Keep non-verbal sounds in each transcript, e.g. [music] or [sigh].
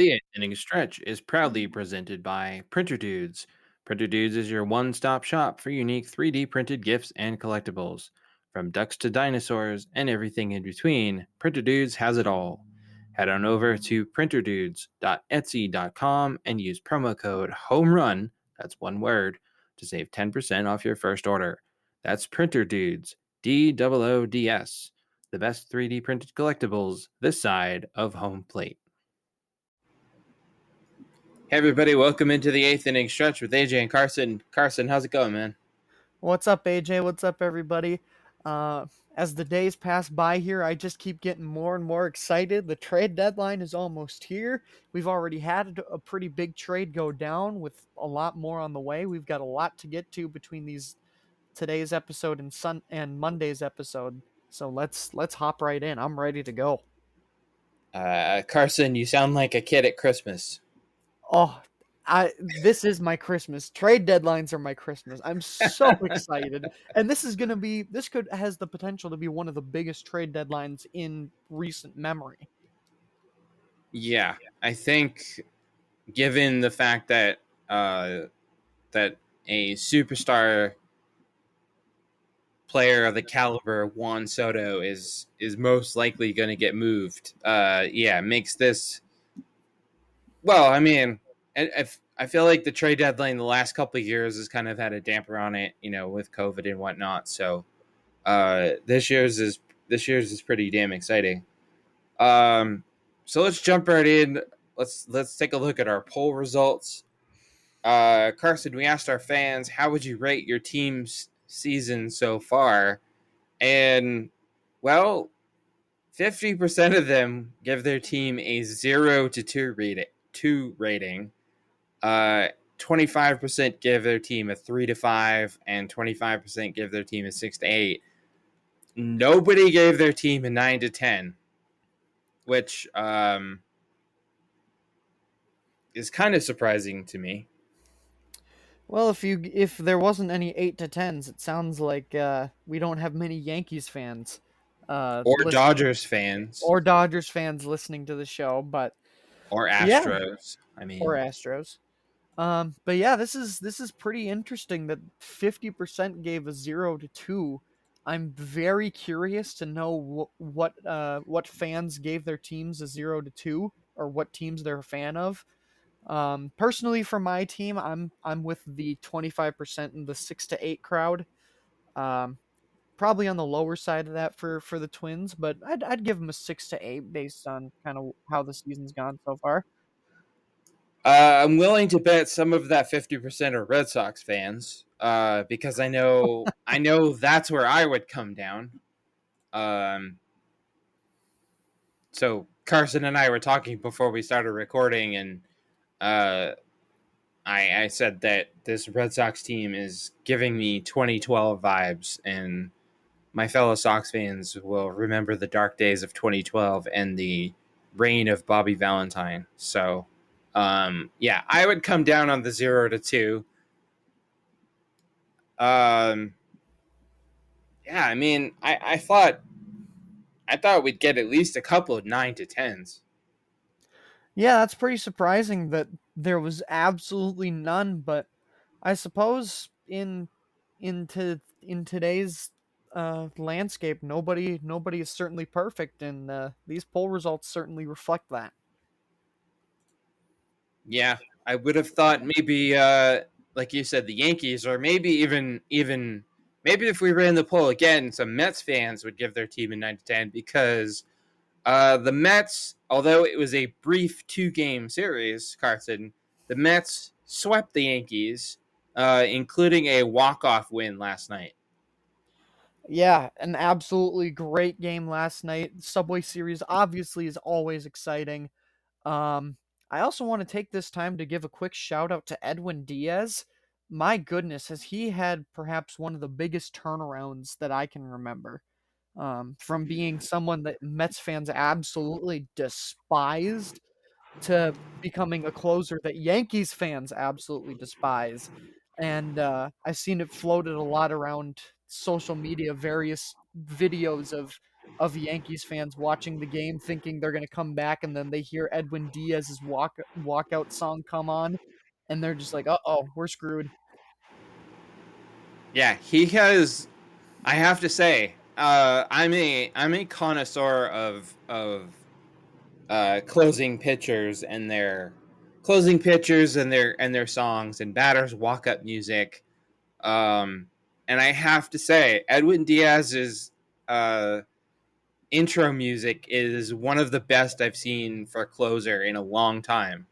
The eighth inning stretch is proudly presented by Printer Doods. Printer Doods is your one stop shop for unique 3D printed gifts and collectibles. From ducks to dinosaurs and everything in between, Printer Doods has it all. Head on over to printerdoods.etsy.com and use promo code HOMERUN, that's one word, to save 10% off your first order. That's Printer Doods, D O O D S, the best 3D printed collectibles this side of home plate. Hey everybody, welcome into the eighth inning stretch with AJ and Carson. Carson, how's it going, man? What's up, AJ? What's up, everybody? Uh, as the days pass by here, I just keep getting more and more excited. The trade deadline is almost here. We've already had a pretty big trade go down with a lot more on the way. We've got a lot to get to between these today's episode and Sun and Monday's episode. So let's let's hop right in. I'm ready to go. Uh, Carson, you sound like a kid at Christmas. Oh, I this is my Christmas. Trade deadlines are my Christmas. I'm so excited. And this is going to be this could has the potential to be one of the biggest trade deadlines in recent memory. Yeah, I think given the fact that uh that a superstar player of the caliber Juan Soto is is most likely going to get moved. Uh yeah, makes this well, I mean, I, I feel like the trade deadline the last couple of years has kind of had a damper on it, you know, with COVID and whatnot. So uh, this year's is this year's is pretty damn exciting. Um, so let's jump right in. Let's let's take a look at our poll results. Uh, Carson, we asked our fans, how would you rate your team's season so far? And well, fifty percent of them give their team a zero to two rating two rating. Uh, 25% give their team a 3 to 5 and 25% give their team a 6 to 8 nobody gave their team a 9 to 10 which um, is kind of surprising to me well if you if there wasn't any 8 to 10s it sounds like uh, we don't have many yankees fans uh, or dodgers fans or dodgers fans listening to the show but or Astros. Yeah. I mean, or Astros. Um, but yeah, this is this is pretty interesting that fifty percent gave a zero to two. I'm very curious to know wh- what uh, what fans gave their teams a zero to two, or what teams they're a fan of. Um, personally, for my team, I'm I'm with the twenty five percent and the six to eight crowd. Um, probably on the lower side of that for for the Twins, but I'd I'd give them a six to eight based on kind of how the season's gone so far. Uh, I'm willing to bet some of that fifty percent are Red Sox fans, uh, because I know I [laughs] know that's where I would come down. Um, so Carson and I were talking before we started recording, and uh, I I said that this Red Sox team is giving me 2012 vibes, and my fellow Sox fans will remember the dark days of 2012 and the reign of Bobby Valentine. So, um, yeah, I would come down on the zero to two. Um, yeah, I mean, I, I thought, I thought we'd get at least a couple of nine to tens. Yeah, that's pretty surprising that there was absolutely none. But I suppose in into in today's uh, landscape, nobody nobody is certainly perfect, and uh, these poll results certainly reflect that. Yeah, I would have thought maybe, uh, like you said, the Yankees, or maybe even even maybe if we ran the poll again, some Mets fans would give their team a nine to ten because uh, the Mets, although it was a brief two game series, Carson, the Mets swept the Yankees, uh, including a walk off win last night. Yeah, an absolutely great game last night. Subway Series obviously is always exciting. Um, I also want to take this time to give a quick shout out to Edwin Diaz. My goodness, has he had perhaps one of the biggest turnarounds that I can remember. Um, from being someone that Mets fans absolutely despised to becoming a closer that Yankees fans absolutely despise. And uh, I've seen it floated a lot around social media various videos of of Yankees fans watching the game, thinking they're going to come back, and then they hear Edwin Diaz's walk walkout song come on, and they're just like, "Uh oh, we're screwed." Yeah, he has. I have to say, uh, I'm a I'm a connoisseur of of uh, closing pitchers and their closing pitchers and their and their songs and batters walk up music. Um, and I have to say, Edwin Diaz's uh, intro music is one of the best I've seen for a closer in a long time.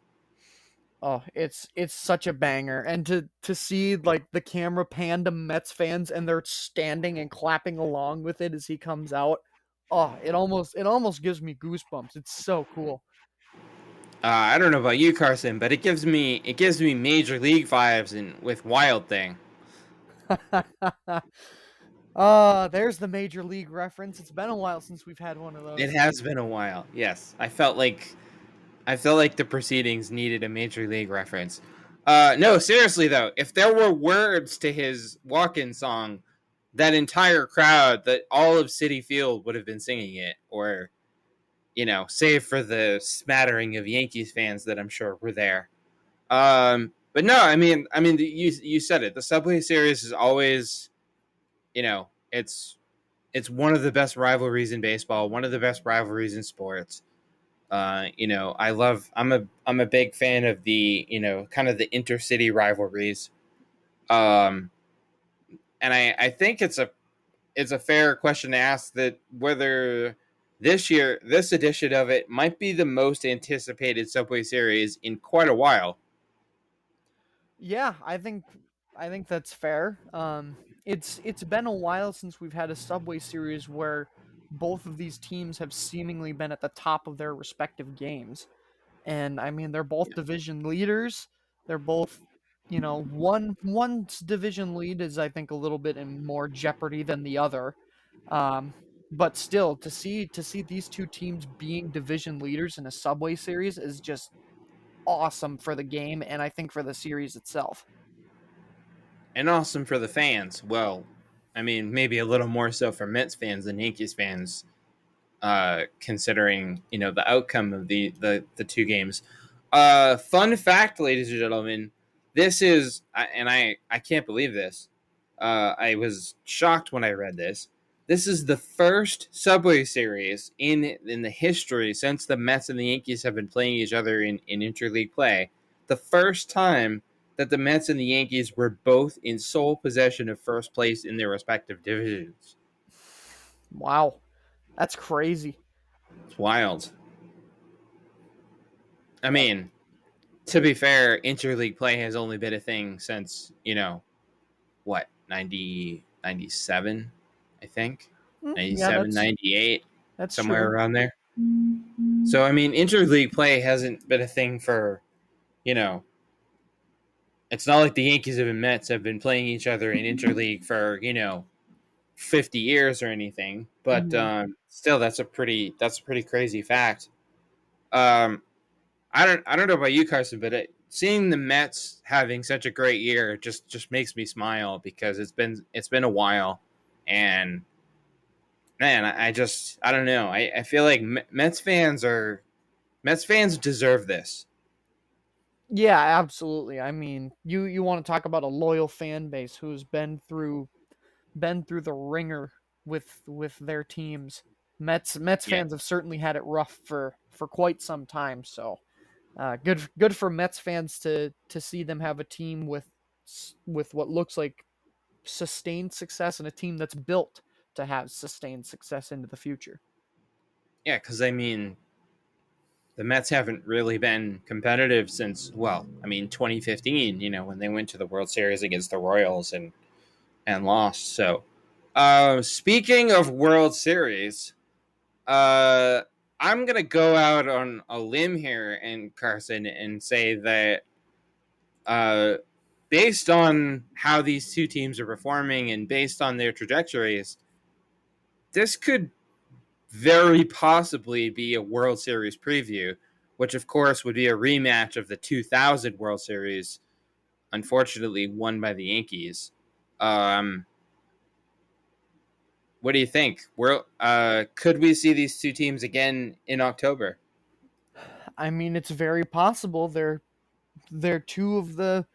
Oh, it's it's such a banger, and to to see like the camera pan to Mets fans and they're standing and clapping along with it as he comes out. Oh, it almost it almost gives me goosebumps. It's so cool. Uh, I don't know about you, Carson, but it gives me it gives me major league vibes and with Wild Thing. [laughs] uh, there's the major league reference. It's been a while since we've had one of those. It has been a while. Yes, I felt like I felt like the proceedings needed a major league reference. Uh, no, seriously though, if there were words to his walk-in song, that entire crowd, that all of Citi Field would have been singing it, or you know, save for the smattering of Yankees fans that I'm sure were there. Um, but no, I mean, I mean, you you said it. The Subway Series is always, you know, it's it's one of the best rivalries in baseball, one of the best rivalries in sports. Uh, you know, I love. I'm a I'm a big fan of the you know kind of the intercity rivalries. Um, and I I think it's a it's a fair question to ask that whether this year this edition of it might be the most anticipated Subway Series in quite a while. Yeah, I think I think that's fair. Um, it's it's been a while since we've had a Subway Series where both of these teams have seemingly been at the top of their respective games. And I mean, they're both division leaders. They're both, you know, one one's division lead is I think a little bit in more jeopardy than the other. Um, but still, to see to see these two teams being division leaders in a Subway series is just awesome for the game and I think for the series itself. And awesome for the fans. Well, I mean, maybe a little more so for Mets fans than Yankees fans, uh, considering you know the outcome of the the, the two games. Uh, fun fact, ladies and gentlemen, this is, and I I can't believe this. Uh, I was shocked when I read this. This is the first Subway Series in in the history since the Mets and the Yankees have been playing each other in, in interleague play. The first time that the Mets and the Yankees were both in sole possession of first place in their respective divisions. Wow. That's crazy. It's wild. I mean, to be fair, interleague play has only been a thing since, you know, what, 90, 97, I think? Mm, 97, yeah, that's, 98, that's somewhere true. around there. So, I mean, interleague play hasn't been a thing for, you know, it's not like the Yankees and Mets have been playing each other in interleague for you know fifty years or anything, but mm-hmm. um, still, that's a pretty that's a pretty crazy fact. Um, I don't I don't know about you, Carson, but it, seeing the Mets having such a great year just just makes me smile because it's been it's been a while, and man, I, I just I don't know. I, I feel like Mets fans are Mets fans deserve this. Yeah, absolutely. I mean, you you want to talk about a loyal fan base who's been through been through the ringer with with their teams. Mets Mets yeah. fans have certainly had it rough for for quite some time. So, uh, good good for Mets fans to to see them have a team with with what looks like sustained success and a team that's built to have sustained success into the future. Yeah, because I mean, the Mets haven't really been competitive since well, I mean 2015, you know, when they went to the World Series against the Royals and and lost. So, uh, speaking of World Series, uh, I'm gonna go out on a limb here and Carson and say that uh, based on how these two teams are performing and based on their trajectories, this could very possibly be a World Series preview, which of course would be a rematch of the 2000 World Series, unfortunately won by the Yankees. Um, what do you think? Where uh, could we see these two teams again in October? I mean, it's very possible. They're they're two of the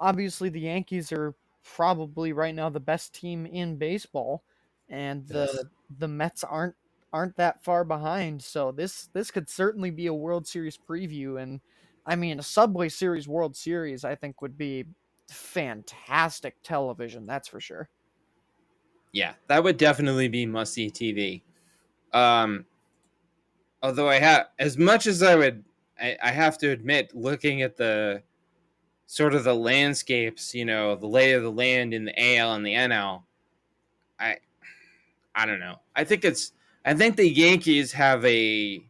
obviously the Yankees are probably right now the best team in baseball, and the yes. the Mets aren't aren't that far behind. So this this could certainly be a World Series preview, and I mean a Subway Series World Series I think would be fantastic television. That's for sure. Yeah, that would definitely be must see TV. Um, although I have as much as I would, I, I have to admit, looking at the sort of the landscapes, you know, the lay of the land in the AL and the NL, I I don't know. I think it's I think the Yankees have a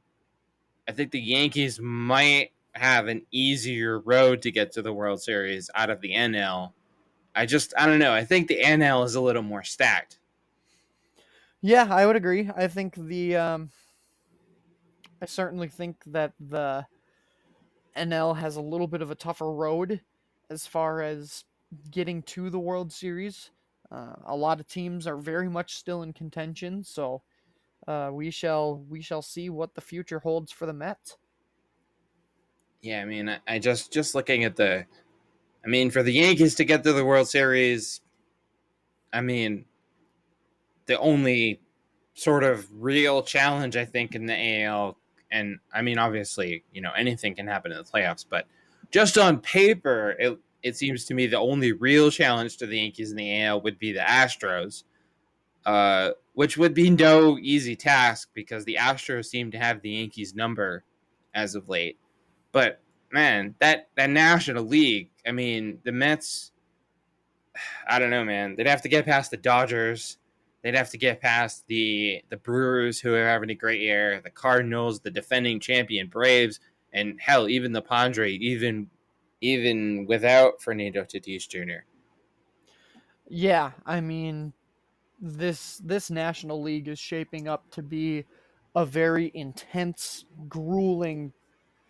I think the Yankees might have an easier road to get to the World Series out of the NL. I just I don't know. I think the NL is a little more stacked. Yeah, I would agree. I think the um I certainly think that the NL has a little bit of a tougher road as far as getting to the World Series. Uh, a lot of teams are very much still in contention, so uh, we shall we shall see what the future holds for the Mets. Yeah, I mean, I, I just just looking at the, I mean, for the Yankees to get to the World Series, I mean, the only sort of real challenge I think in the AL, and I mean, obviously, you know, anything can happen in the playoffs, but just on paper, it it seems to me the only real challenge to the Yankees in the AL would be the Astros, uh, which would be no easy task because the Astros seem to have the Yankees number as of late. But man, that that National League, I mean, the Mets. [sighs] I don't know, man. They'd have to get past the Dodgers. They'd have to get past the the Brewers, who are having a great year, the Cardinals, the defending champion Braves, and hell, even the Padre, even even without Fernando Tatis Jr. Yeah, I mean, this this National League is shaping up to be a very intense, grueling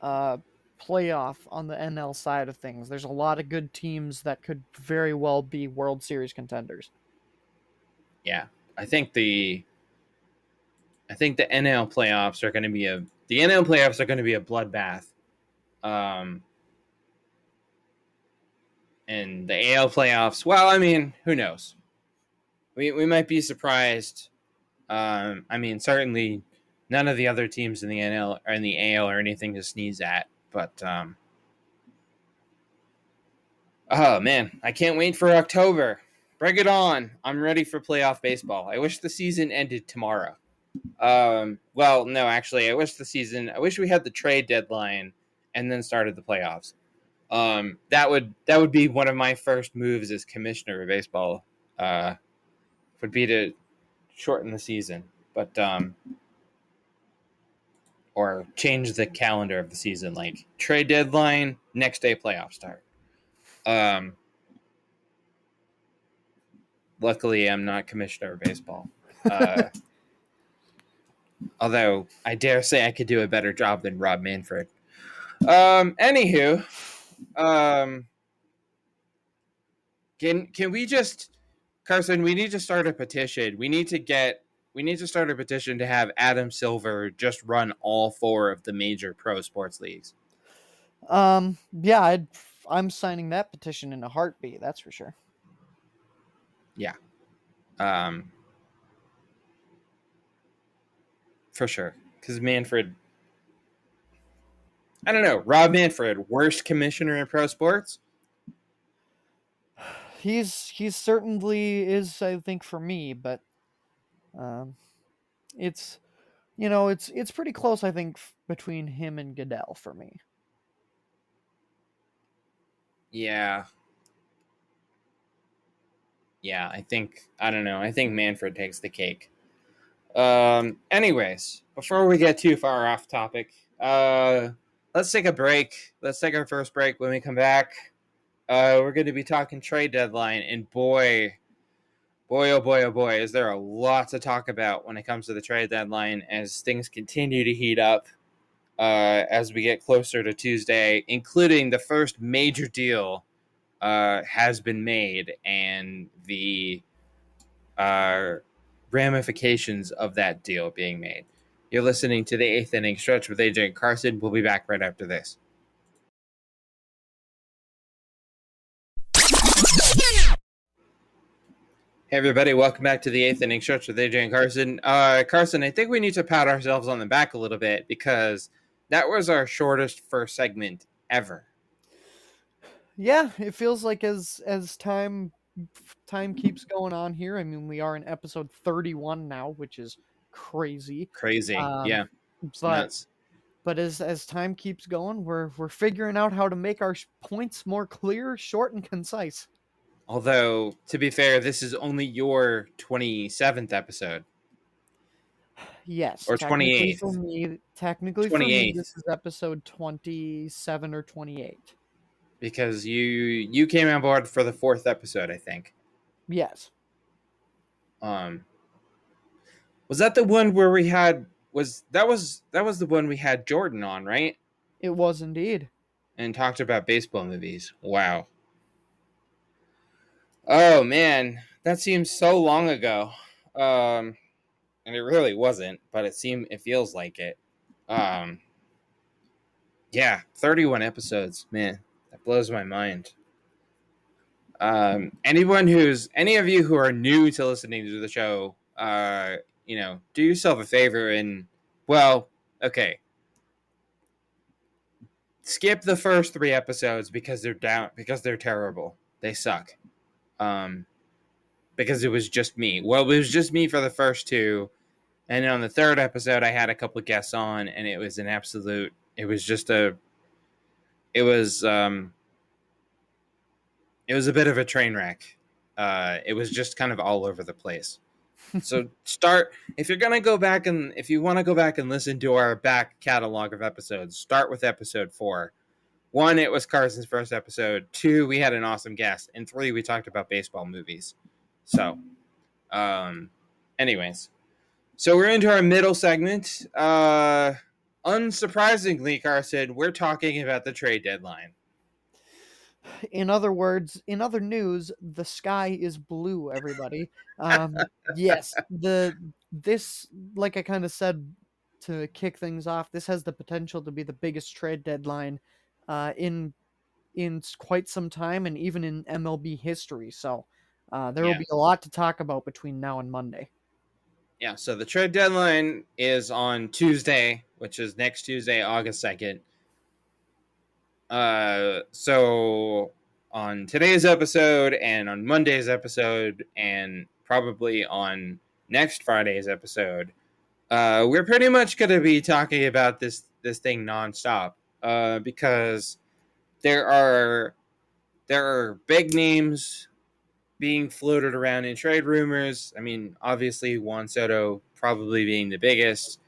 uh, playoff on the NL side of things. There's a lot of good teams that could very well be World Series contenders. Yeah, I think the I think the NL playoffs are going to be a the NL playoffs are going to be a bloodbath. Um, and the AL playoffs, well, I mean, who knows? We we might be surprised. Um, I mean, certainly none of the other teams in the NL or in the AL are anything to sneeze at. But um, oh man, I can't wait for October. Bring it on! I'm ready for playoff baseball. I wish the season ended tomorrow. Um, well, no, actually, I wish the season. I wish we had the trade deadline and then started the playoffs. Um, that would that would be one of my first moves as commissioner of baseball. Uh, would be to shorten the season, but um, or change the calendar of the season, like trade deadline, next day playoff start. Um, luckily, I'm not commissioner of baseball. Uh, [laughs] although I dare say I could do a better job than Rob Manfred. Um, anywho, um, can can we just Carson? We need to start a petition. We need to get we need to start a petition to have Adam Silver just run all four of the major pro sports leagues. Um, yeah, I'd, I'm signing that petition in a heartbeat. That's for sure. Yeah. Um, for sure. Because Manfred, I don't know, Rob Manfred, worst commissioner in pro sports. He's he certainly is, I think, for me, but um, it's you know it's it's pretty close I think f- between him and Goodell for me. Yeah. Yeah, I think I don't know. I think Manfred takes the cake. Um anyways, before we get too far off topic, uh let's take a break. Let's take our first break when we come back. Uh we're going to be talking trade deadline and boy, boy, oh boy, oh boy, is there a lot to talk about when it comes to the trade deadline as things continue to heat up uh, as we get closer to Tuesday, including the first major deal uh, has been made, and the uh, ramifications of that deal being made. You're listening to the eighth inning stretch with AJ Carson. We'll be back right after this. Hey everybody, welcome back to the eighth inning stretch with AJ and Carson. Uh, Carson, I think we need to pat ourselves on the back a little bit because that was our shortest first segment ever. Yeah, it feels like as as time time keeps going on here. I mean, we are in episode 31 now, which is crazy. Crazy, Um, yeah. But nuts. but as as time keeps going, we're we're figuring out how to make our points more clear, short, and concise. Although, to be fair, this is only your 27th episode. Yes, Or technically 28th. For me, technically, for me, 28th. this is episode 27 or 28. because you you came on board for the fourth episode, I think. Yes. Um, was that the one where we had was that was that was the one we had Jordan on, right? It was indeed. And talked about baseball movies. Wow. Oh man, that seems so long ago. Um, and it really wasn't, but it seemed it feels like it. Um, yeah, thirty-one episodes, man, that blows my mind. Um, anyone who's any of you who are new to listening to the show, uh, you know, do yourself a favor and well, okay, skip the first three episodes because they're down because they're terrible. They suck. Um, because it was just me. Well, it was just me for the first two, and then on the third episode, I had a couple of guests on, and it was an absolute. It was just a. It was um. It was a bit of a train wreck. Uh, it was just kind of all over the place. so [laughs] start if you're gonna go back and if you want to go back and listen to our back catalog of episodes, start with episode four. One, it was Carson's first episode. Two, we had an awesome guest, and three, we talked about baseball movies. So, um, anyways, so we're into our middle segment. Uh, unsurprisingly, Carson, we're talking about the trade deadline. In other words, in other news, the sky is blue. Everybody. Um, yes, the this like I kind of said to kick things off. This has the potential to be the biggest trade deadline uh, in in quite some time, and even in MLB history. So uh, there Yeah. will be a lot to talk about between now and Monday. Yeah, so the trade deadline is on Tuesday, which is next Tuesday, August 2nd. Uh, so on today's episode and on Monday's episode and probably on next Friday's episode, uh, we're pretty much going to be talking about this this thing nonstop uh, because there are there are big names being floated around in trade rumors. I mean, obviously Juan Soto probably being the biggest,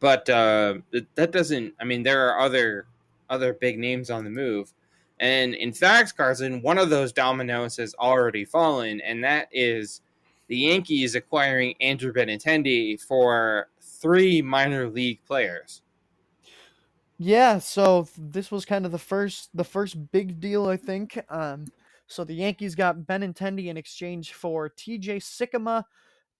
but uh, that doesn't. I mean, there are other other big names on the move, and in fact, Carson, one of those dominoes has already fallen, and that is the Yankees acquiring Andrew Benintendi for three minor league players. Yeah, so this was kind of the first the first big deal I think. Um, so the Yankees got Benintendi in exchange for T.J. Sikkema,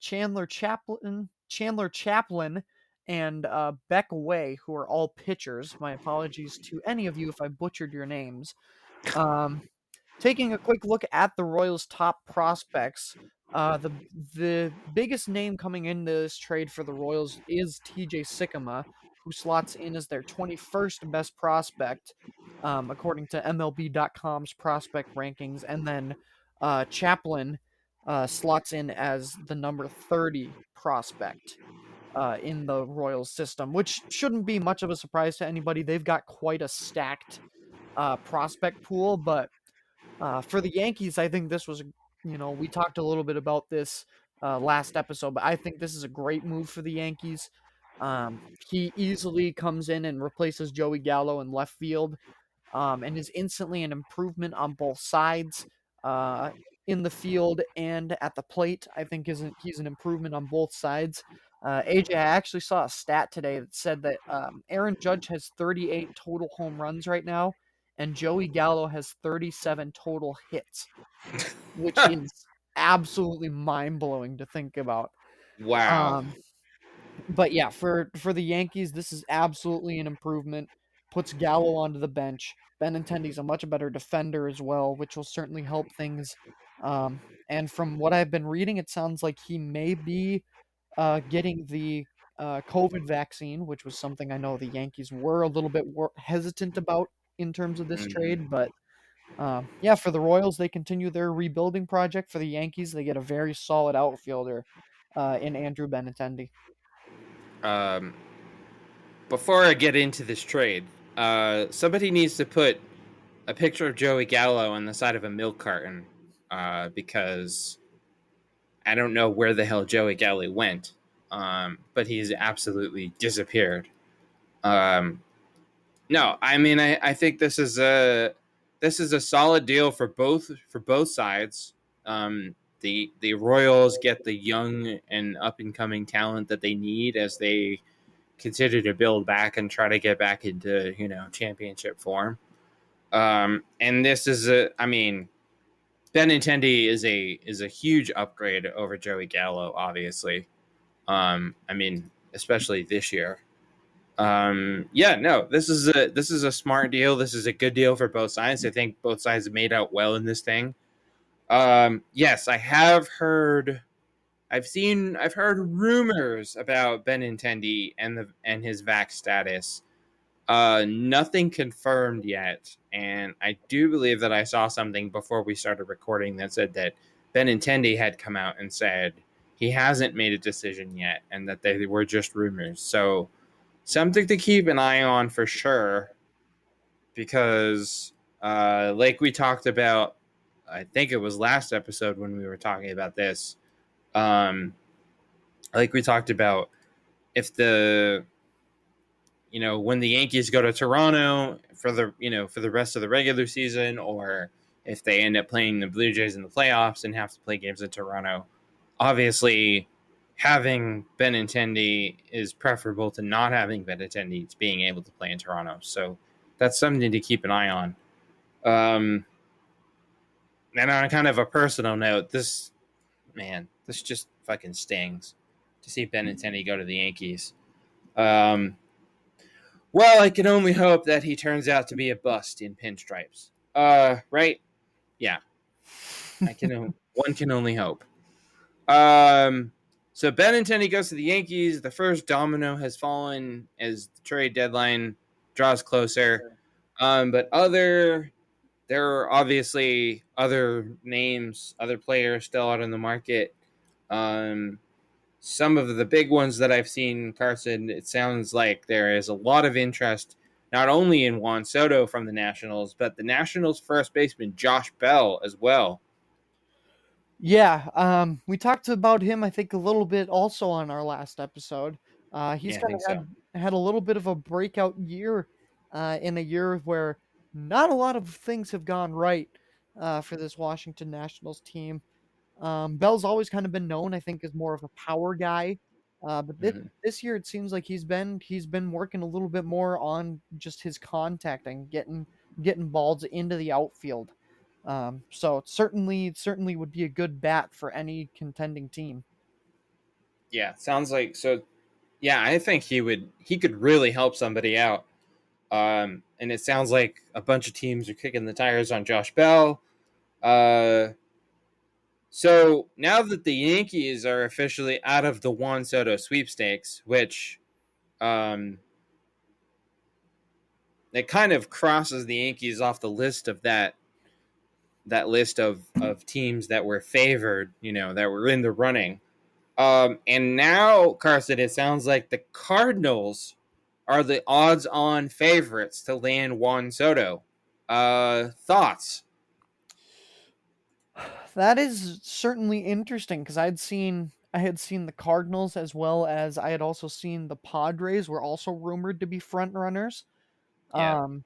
Chandler Chaplin, Chandler Chaplin, and uh, Beck Way, who are all pitchers. My apologies to any of you if I butchered your names. Um, taking a quick look at the Royals' top prospects, uh, the the biggest name coming into this trade for the Royals is T.J. Sikkema who slots in as their 21st best prospect, um, according to MLB.com's prospect rankings. And then uh, Chaplin uh, slots in as the number 30 prospect uh, in the Royals system, which shouldn't be much of a surprise to anybody. They've got quite a stacked uh, prospect pool, but uh, for the Yankees, I think this was, you know, we talked a little bit about this uh, last episode, but I think this is a great move for the Yankees. Um, he easily comes in and replaces Joey Gallo in left field, um, and is instantly an improvement on both sides, uh, in the field and at the plate. I think isn't he's an improvement on both sides. Uh, AJ, I actually saw a stat today that said that um, Aaron Judge has 38 total home runs right now, and Joey Gallo has 37 total hits, which [laughs] is absolutely mind blowing to think about. Wow. Um, but yeah, for for the Yankees, this is absolutely an improvement. Puts Gallo onto the bench. Benintendi's a much better defender as well, which will certainly help things. Um, and from what I've been reading, it sounds like he may be uh, getting the uh, COVID vaccine, which was something I know the Yankees were a little bit wor- hesitant about in terms of this Mhm. trade. But um, yeah, for the Royals, they continue their rebuilding project. For the Yankees, they get a very solid outfielder uh, in Andrew Benintendi. Um, before I get into this trade, uh, somebody needs to put a picture of Joey Gallo on the side of a milk carton uh, because I don't know where the hell Joey Gallo went, um, but he's absolutely disappeared. Um, no, I mean I, I think this is a this is a solid deal for both for both sides. Um, the the Royals get the young and up and coming talent that they need as they continue to build back and try to get back into you know championship form. Um, and this is a, I mean, Benintendi is a is a huge upgrade over Joey Gallo, obviously. Um, I mean, especially this year. Um, yeah, no, this is a this is a smart deal. This is a good deal for both sides. I think both sides made out well in this thing. Um, yes, I have heard I've seen I've heard rumors about Benintendi and the and his vax status. Uh, nothing confirmed yet, and I do believe that I saw something before we started recording that said that Benintendi had come out and said he hasn't made a decision yet, and that they were just rumors. So something to keep an eye on for sure, because uh, like we talked about, I think it was last episode when we were talking about this. Um, like we talked about, if the you know when the Yankees go to Toronto for the you know for the rest of the regular season, or if they end up playing the Blue Jays in the playoffs and have to play games in Toronto, obviously having Benintendi is preferable to not having Benintendi to being able to play in Toronto. So that's something to keep an eye on. Um, and on kind of a personal note, this man, this just fucking stings to see Benintendi go to the Yankees. Um, well, I can only hope that he turns out to be a bust in pinstripes. Uh, right? Yeah, I can. [laughs] one can only hope. Um, so Benintendi goes to the Yankees. The first domino has fallen as the trade deadline draws closer. Um, but other, there are obviously other names, other players still out in the market. Um, some of the big ones that I've seen, Carson, it sounds like there is a lot of interest not only in Juan Soto from the Nationals, but the Nationals' first baseman Josh Bell as well. Yeah, um, we talked about him, I think, a little bit also on our last episode. Uh, he's Yeah, kind of had, had a little bit of a breakout year uh, in a year where not a lot of things have gone right uh, for this Washington Nationals team. Um, Bell's always kind of been known, I think, as more of a power guy. Uh, but this, Mhm. this year it seems like he's been he's been working a little bit more on just his contact and getting getting balls into the outfield. Um, so it certainly certainly would be a good bat for any contending team. Yeah, sounds like so. Yeah, I think he would. He could really help somebody out. Um, and it sounds like a bunch of teams are kicking the tires on Josh Bell. Uh, so now that the Yankees are officially out of the Juan Soto sweepstakes, which, um, it kind of crosses the Yankees off the list of that that list of of teams that were favored, you know, that were in the running. Um, and now, Carson, it sounds like the Cardinals are the odds-on favorites to land Juan Soto. Uh, thoughts? That is certainly interesting because I'd seen I had seen the Cardinals as well as I had also seen the Padres were also rumored to be front runners. Yeah. Um,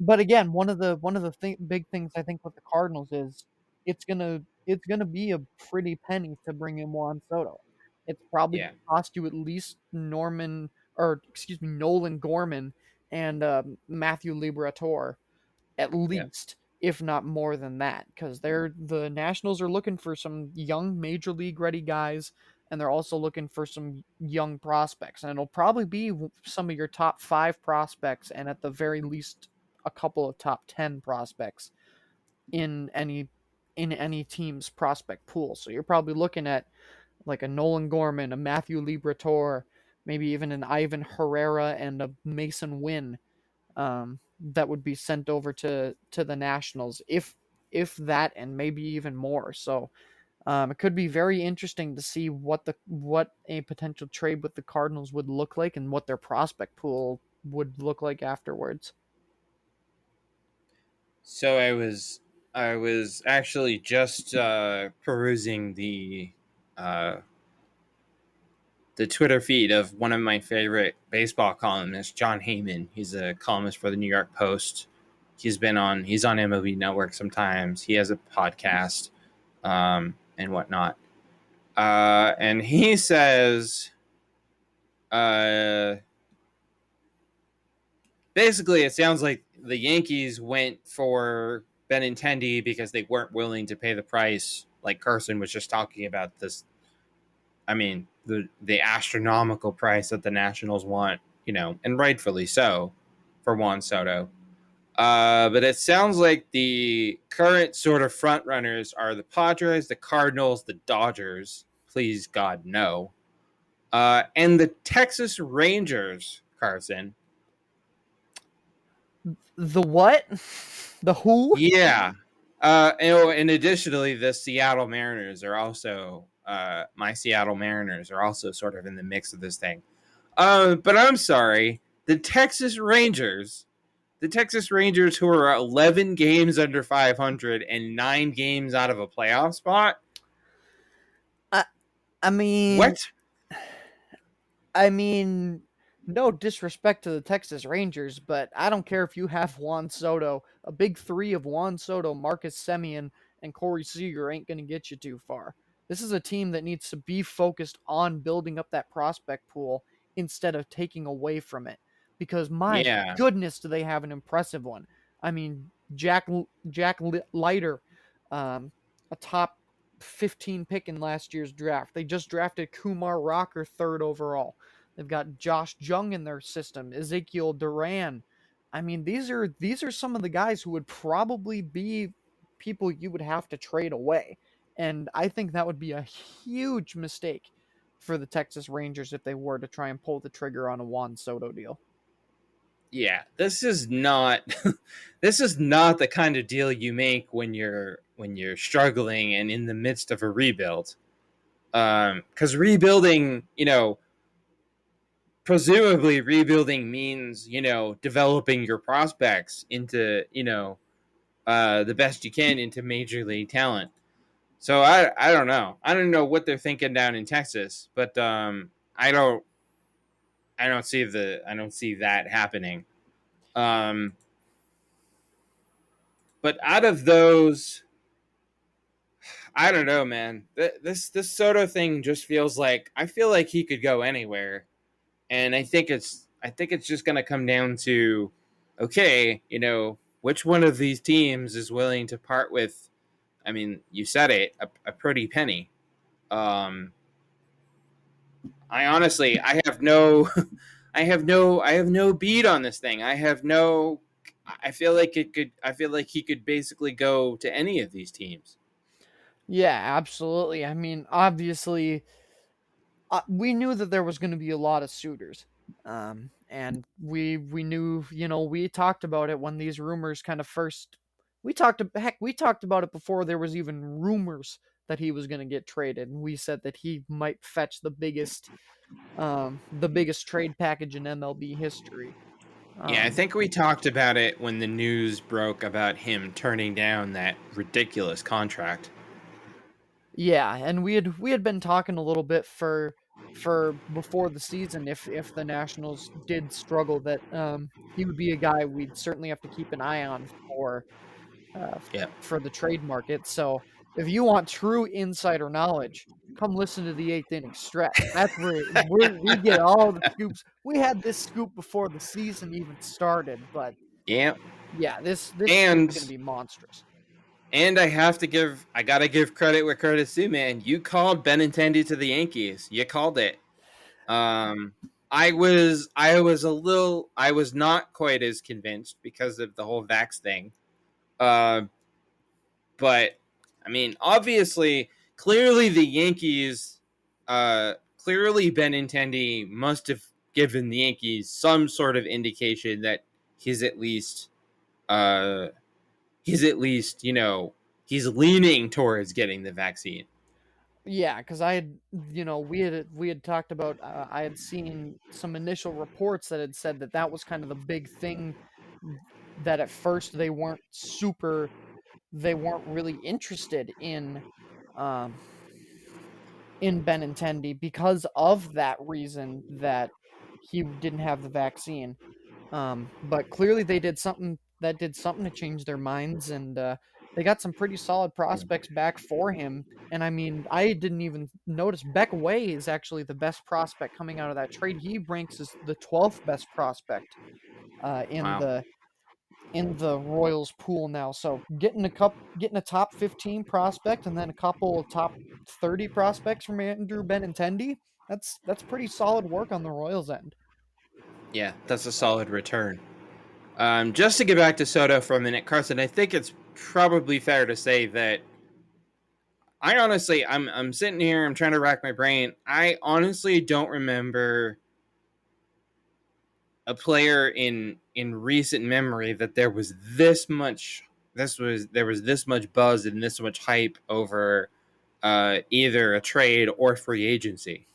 but again, one of the one of the th- big things I think with the Cardinals is it's gonna it's gonna be a pretty penny to bring in Juan Soto. It's probably Yeah. gonna cost you at least Norman or excuse me Nolan Gorman and um, Matthew Liberatore at least, if not more than that, because they're the Nationals are looking for some young major league ready guys, and they're also looking for some young prospects. And it'll probably be some of your top five prospects, and at the very least, a couple of top ten prospects in any in any team's prospect pool. So you're probably looking at like a Nolan Gorman, a Matthew Liberatore, maybe even an Ivan Herrera and a Masyn Winn um, that would be sent over to to the Nationals if if that and maybe even more. So um, it could be very interesting to see what the what a potential trade with the Cardinals would look like and what their prospect pool would look like afterwards. So I was I was actually just uh, perusing the uh, the Twitter feed of one of my favorite baseball columnists, Jon Heyman. He's a columnist for the New York Post. He's been on he's on MLB Network sometimes. He has a podcast um, and whatnot. Uh, and he says, uh, basically, it sounds like the Yankees went for Benintendi because they weren't willing to pay the price, like Carson was just talking about this. I mean, the the astronomical price that the Nationals want, you know, and rightfully so, for Juan Soto. Uh, but it sounds like the current sort of front runners are the Padres, the Cardinals, the Dodgers. Please God, no. Uh, and the Texas Rangers, Carson. The what? The who? Yeah. Uh, and, oh, and additionally, the Seattle Mariners are also uh, my Seattle Mariners are also sort of in the mix of this thing. Uh, but I'm sorry, the Texas Rangers, the Texas Rangers, who are 11 games under 500 and nine games out of a playoff spot. I, I mean, what? I mean, no disrespect to the Texas Rangers, but I don't care if you have Juan Soto. A big three of Juan Soto, Marcus Semien, and Corey Seager ain't going to get you too far. This is a team that needs to be focused on building up that prospect pool instead of taking away from it. Because my yeah. goodness, do they have an impressive one? I mean, Jack Jack Leiter, um, a top 15 pick in last year's draft. They just drafted Kumar Rocker third overall. They've got Josh Jung in their system, Ezekiel Duran. I mean, these are these are some of the guys who would probably be people you would have to trade away. And I think that would be a huge mistake for the Texas Rangers if they were to try and pull the trigger on a Juan Soto deal. Yeah, this is not [laughs] this is not the kind of deal you make when you're when you're struggling and in the midst of a rebuild. Um cuz rebuilding, you know, presumably rebuilding means you know developing your prospects into you know uh, the best you can into major league talent. So I I don't know I don't know what they're thinking down in Texas, but um, I don't I don't see the I don't see that happening. Um, but out of those, I don't know, man. This this Soto thing just feels like I feel like he could go anywhere and I think it's I think it's just to come down to okay, you know, which one of these teams is willing to part with I mean, you said it, a, a pretty penny. Um I honestly I have no [laughs] I have no I have no bead on this thing. I have no I feel like it could I feel like he could basically go to any of these teams. Yeah, absolutely. I mean, obviously uh, we knew that there was going to be a lot of suitors. Um, and we we knew, you know, we talked about it when these rumors kind of first we talked heck, we talked about it before there was even rumors that he was going to get traded and we said that he might fetch the biggest um the biggest trade package in MLB history. Um, yeah, I um, think we talked about it when the news broke about him turning down that ridiculous contract. Yeah, and we had we had been talking a little bit for for before the season if if the Nationals did struggle that um, he would be a guy we'd certainly have to keep an eye on for uh, yeah. for the trade market. So if you want true insider knowledge, come listen to the eighth inning stretch. That's where [laughs] we get all the scoops. We had this scoop before the season even started, but yeah, yeah, this this and is going to be monstrous. and I have to give I gotta give credit where credit's due, man. You called Benintendi to the Yankees. You called it. Um, I was I was a little I was not quite as convinced because of the whole Vax thing. Uh, but I mean, obviously, clearly the Yankees, uh, clearly Benintendi must have given the Yankees some sort of indication that he's at least, uh, he's at least you know he's leaning towards getting the vaccine. Yeah, because I had, you know, we had we had talked about. Uh, I had seen some initial reports that had said that that was kind of the big thing. That at first they weren't super, they weren't really interested in, um, in Benintendi because of that reason that he didn't have the vaccine. Um, but clearly they did something that did something to change their minds, and uh, they got some pretty solid prospects back for him. And I mean, I didn't even notice Beck Way is actually the best prospect coming out of that trade. He ranks as the 12th best prospect uh, in wow. the in the Royals pool now. So getting a cup, getting a top 15 prospect, and then a couple of top 30 prospects from Andrew Benintendi. That's that's pretty solid work on the Royals end. Yeah, that's a solid return. Um, just to get back to Soto for a minute, Carson, I think it's probably fair to say that I honestly, I'm I'm sitting here, I'm trying to rack my brain. I honestly don't remember a player in in recent memory that there was this much this was there was this much buzz and this much hype over uh, either a trade or free agency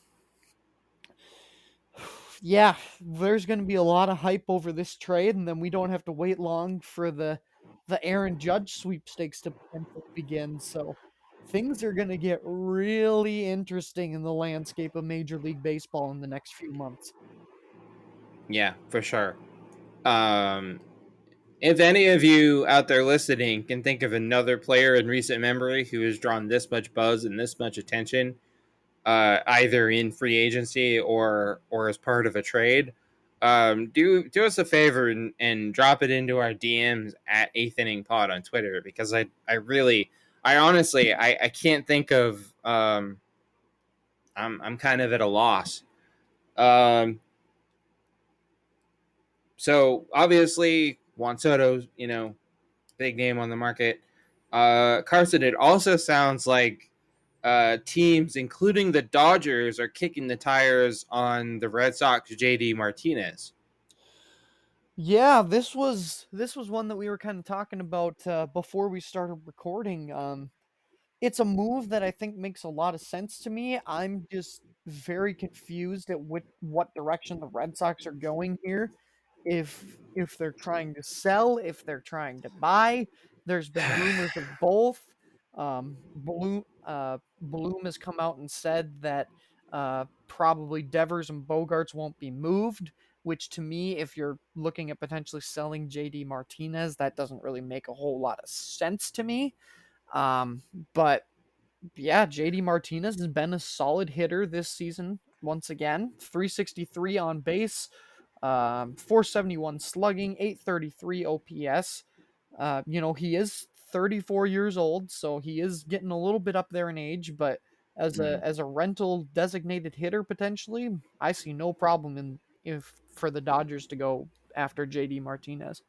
yeah, there's going to be a lot of hype over this trade, and then we don't have to wait long for the the Aaron Judge sweepstakes to begin. So things are going to get really interesting in the landscape of Major League Baseball in the next few months. Yeah, for sure. Um, if any of you out there listening can think of another player in recent memory who has drawn this much buzz and this much attention, uh, either in free agency or or as part of a trade, um, do do us a favor and, and drop it into our DMs at Eighth Inning Pod on Twitter because I I really I honestly I, I can't think of um, I'm I'm kind of at a loss. Um, so obviously Juan Soto's you know big name on the market. Uh, Carson, it also sounds like uh, teams, including the Dodgers, are kicking the tires on the Red Sox JD Martinez. Yeah, this was this was one that we were kind of talking about uh, before we started recording. Um, it's a move that I think makes a lot of sense to me. I'm just very confused at what what direction the Red Sox are going here. If if they're trying to sell, if they're trying to buy, there's been rumors of [sighs] both. Um, Bloom, uh, Bloom has come out and said that uh, probably Devers and Bogaerts won't be moved. Which to me, if you're looking at potentially selling JD Martinez, that doesn't really make a whole lot of sense to me. Um, but yeah, JD Martinez has been a solid hitter this season once again. 363 on base, um, 471 slugging, 833 OPS. Uh, you know, he is 34 years old, so he is getting a little bit up there in age, but as a mm-hmm. as a rental designated hitter potentially, I see no problem in if for the Dodgers to go after JD Martinez.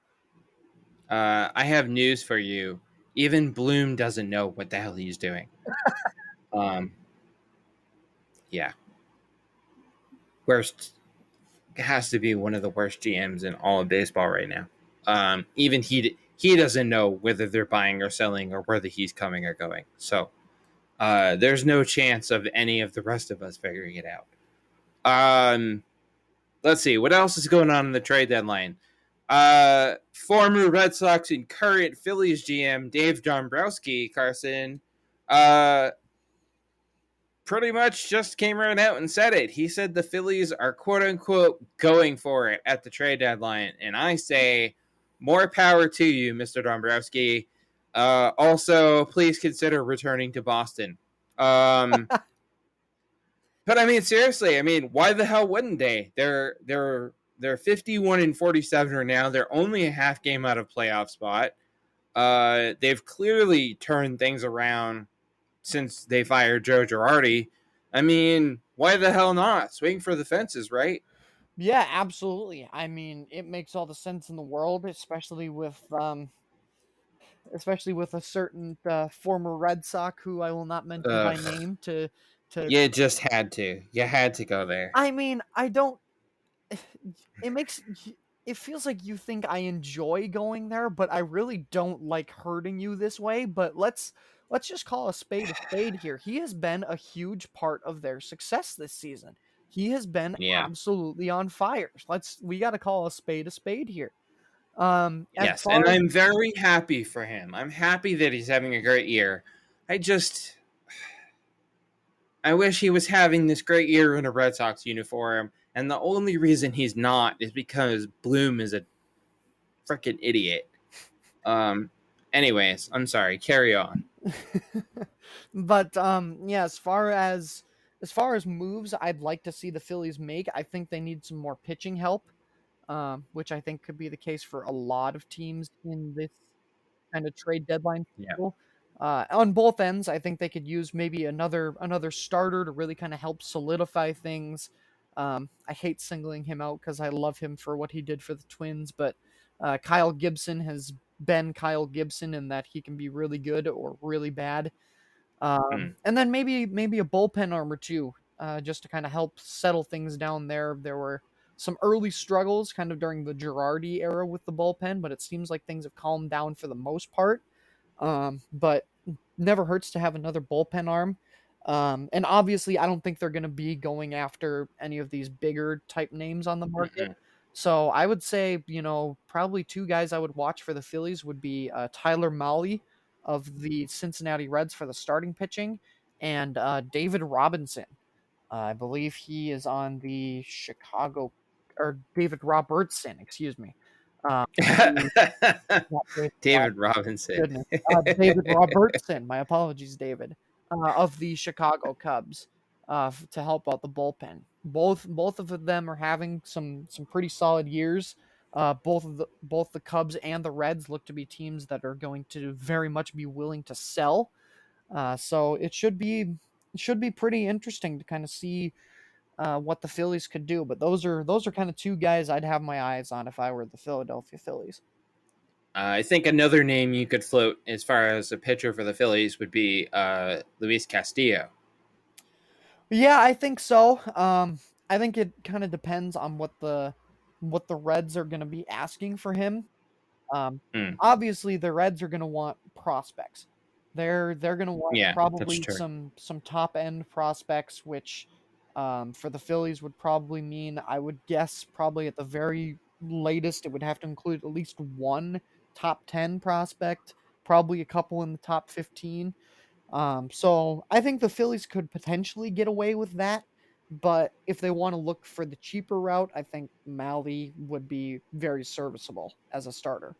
Uh, I have news for you. Even Bloom doesn't know what the hell he's doing. [laughs] um, yeah. Worst has to be one of the worst GMs in all of baseball right now. Um, even he he doesn't know whether they're buying or selling or whether he's coming or going. So uh, there's no chance of any of the rest of us figuring it out. Um, let's see what else is going on in the trade deadline. Uh, former Red Sox and current Phillies GM Dave Dombrowski Carson, uh, pretty much just came right out and said it. He said the Phillies are quote unquote going for it at the trade deadline, and I say more power to you, Mr. Dombrowski. Uh, also, please consider returning to Boston. Um, [laughs] but I mean, seriously, I mean, why the hell wouldn't they? They're they're they're 51 and 47 right now. They're only a half game out of playoff spot. Uh, they've clearly turned things around since they fired Joe Girardi. I mean, why the hell not? Swing for the fences, right? Yeah, absolutely. I mean, it makes all the sense in the world, especially with um, especially with a certain uh, former Red Sox who I will not mention Ugh. by name to to. You just had to. You had to go there. I mean, I don't. It makes it feels like you think I enjoy going there, but I really don't like hurting you this way. But let's let's just call a spade a spade [sighs] here. He has been a huge part of their success this season. He has been yeah. absolutely on fire. Let's we got to call a spade a spade here. Um, yes, and I'm very happy for him. I'm happy that he's having a great year. I just [sighs] I wish he was having this great year in a Red Sox uniform and the only reason he's not is because Bloom is a freaking idiot. Um. Anyways, I'm sorry. Carry on. [laughs] but um, yeah. As far as as far as moves, I'd like to see the Phillies make. I think they need some more pitching help, um, which I think could be the case for a lot of teams in this kind of trade deadline. Yeah. Uh, on both ends, I think they could use maybe another another starter to really kind of help solidify things. Um, I hate singling him out because I love him for what he did for the Twins, but uh, Kyle Gibson has been Kyle Gibson and that he can be really good or really bad. Um, mm. And then maybe maybe a bullpen arm or two, uh, just to kind of help settle things down there. There were some early struggles kind of during the Girardi era with the bullpen, but it seems like things have calmed down for the most part. Um, but never hurts to have another bullpen arm. Um, and obviously, I don't think they're going to be going after any of these bigger type names on the market. Mm-hmm. So I would say, you know, probably two guys I would watch for the Phillies would be uh, Tyler Mahle of the Cincinnati Reds for the starting pitching and uh, David Robinson. Uh, I believe he is on the Chicago or David Robertson, excuse me. Um, [laughs] [laughs] David, [laughs] David Robinson. Uh, David Robertson. My apologies, David uh, of the Chicago Cubs uh, to help out the bullpen. Both both of them are having some some pretty solid years. Uh, both of the both the Cubs and the Reds look to be teams that are going to very much be willing to sell. Uh, so it should be should be pretty interesting to kind of see uh, what the Phillies could do. But those are those are kind of two guys I'd have my eyes on if I were the Philadelphia Phillies. I think another name you could float as far as a pitcher for the Phillies would be uh, Luis Castillo. Yeah, I think so. Um, I think it kind of depends on what the what the Reds are going to be asking for him. Um, mm. Obviously, the Reds are going to want prospects. They're they're going to want yeah, probably some some top end prospects, which um, for the Phillies would probably mean I would guess probably at the very latest it would have to include at least one top 10 prospect, probably a couple in the top 15. Um, so I think the Phillies could potentially get away with that. But if they want to look for the cheaper route, I think Mahle would be very serviceable as a starter.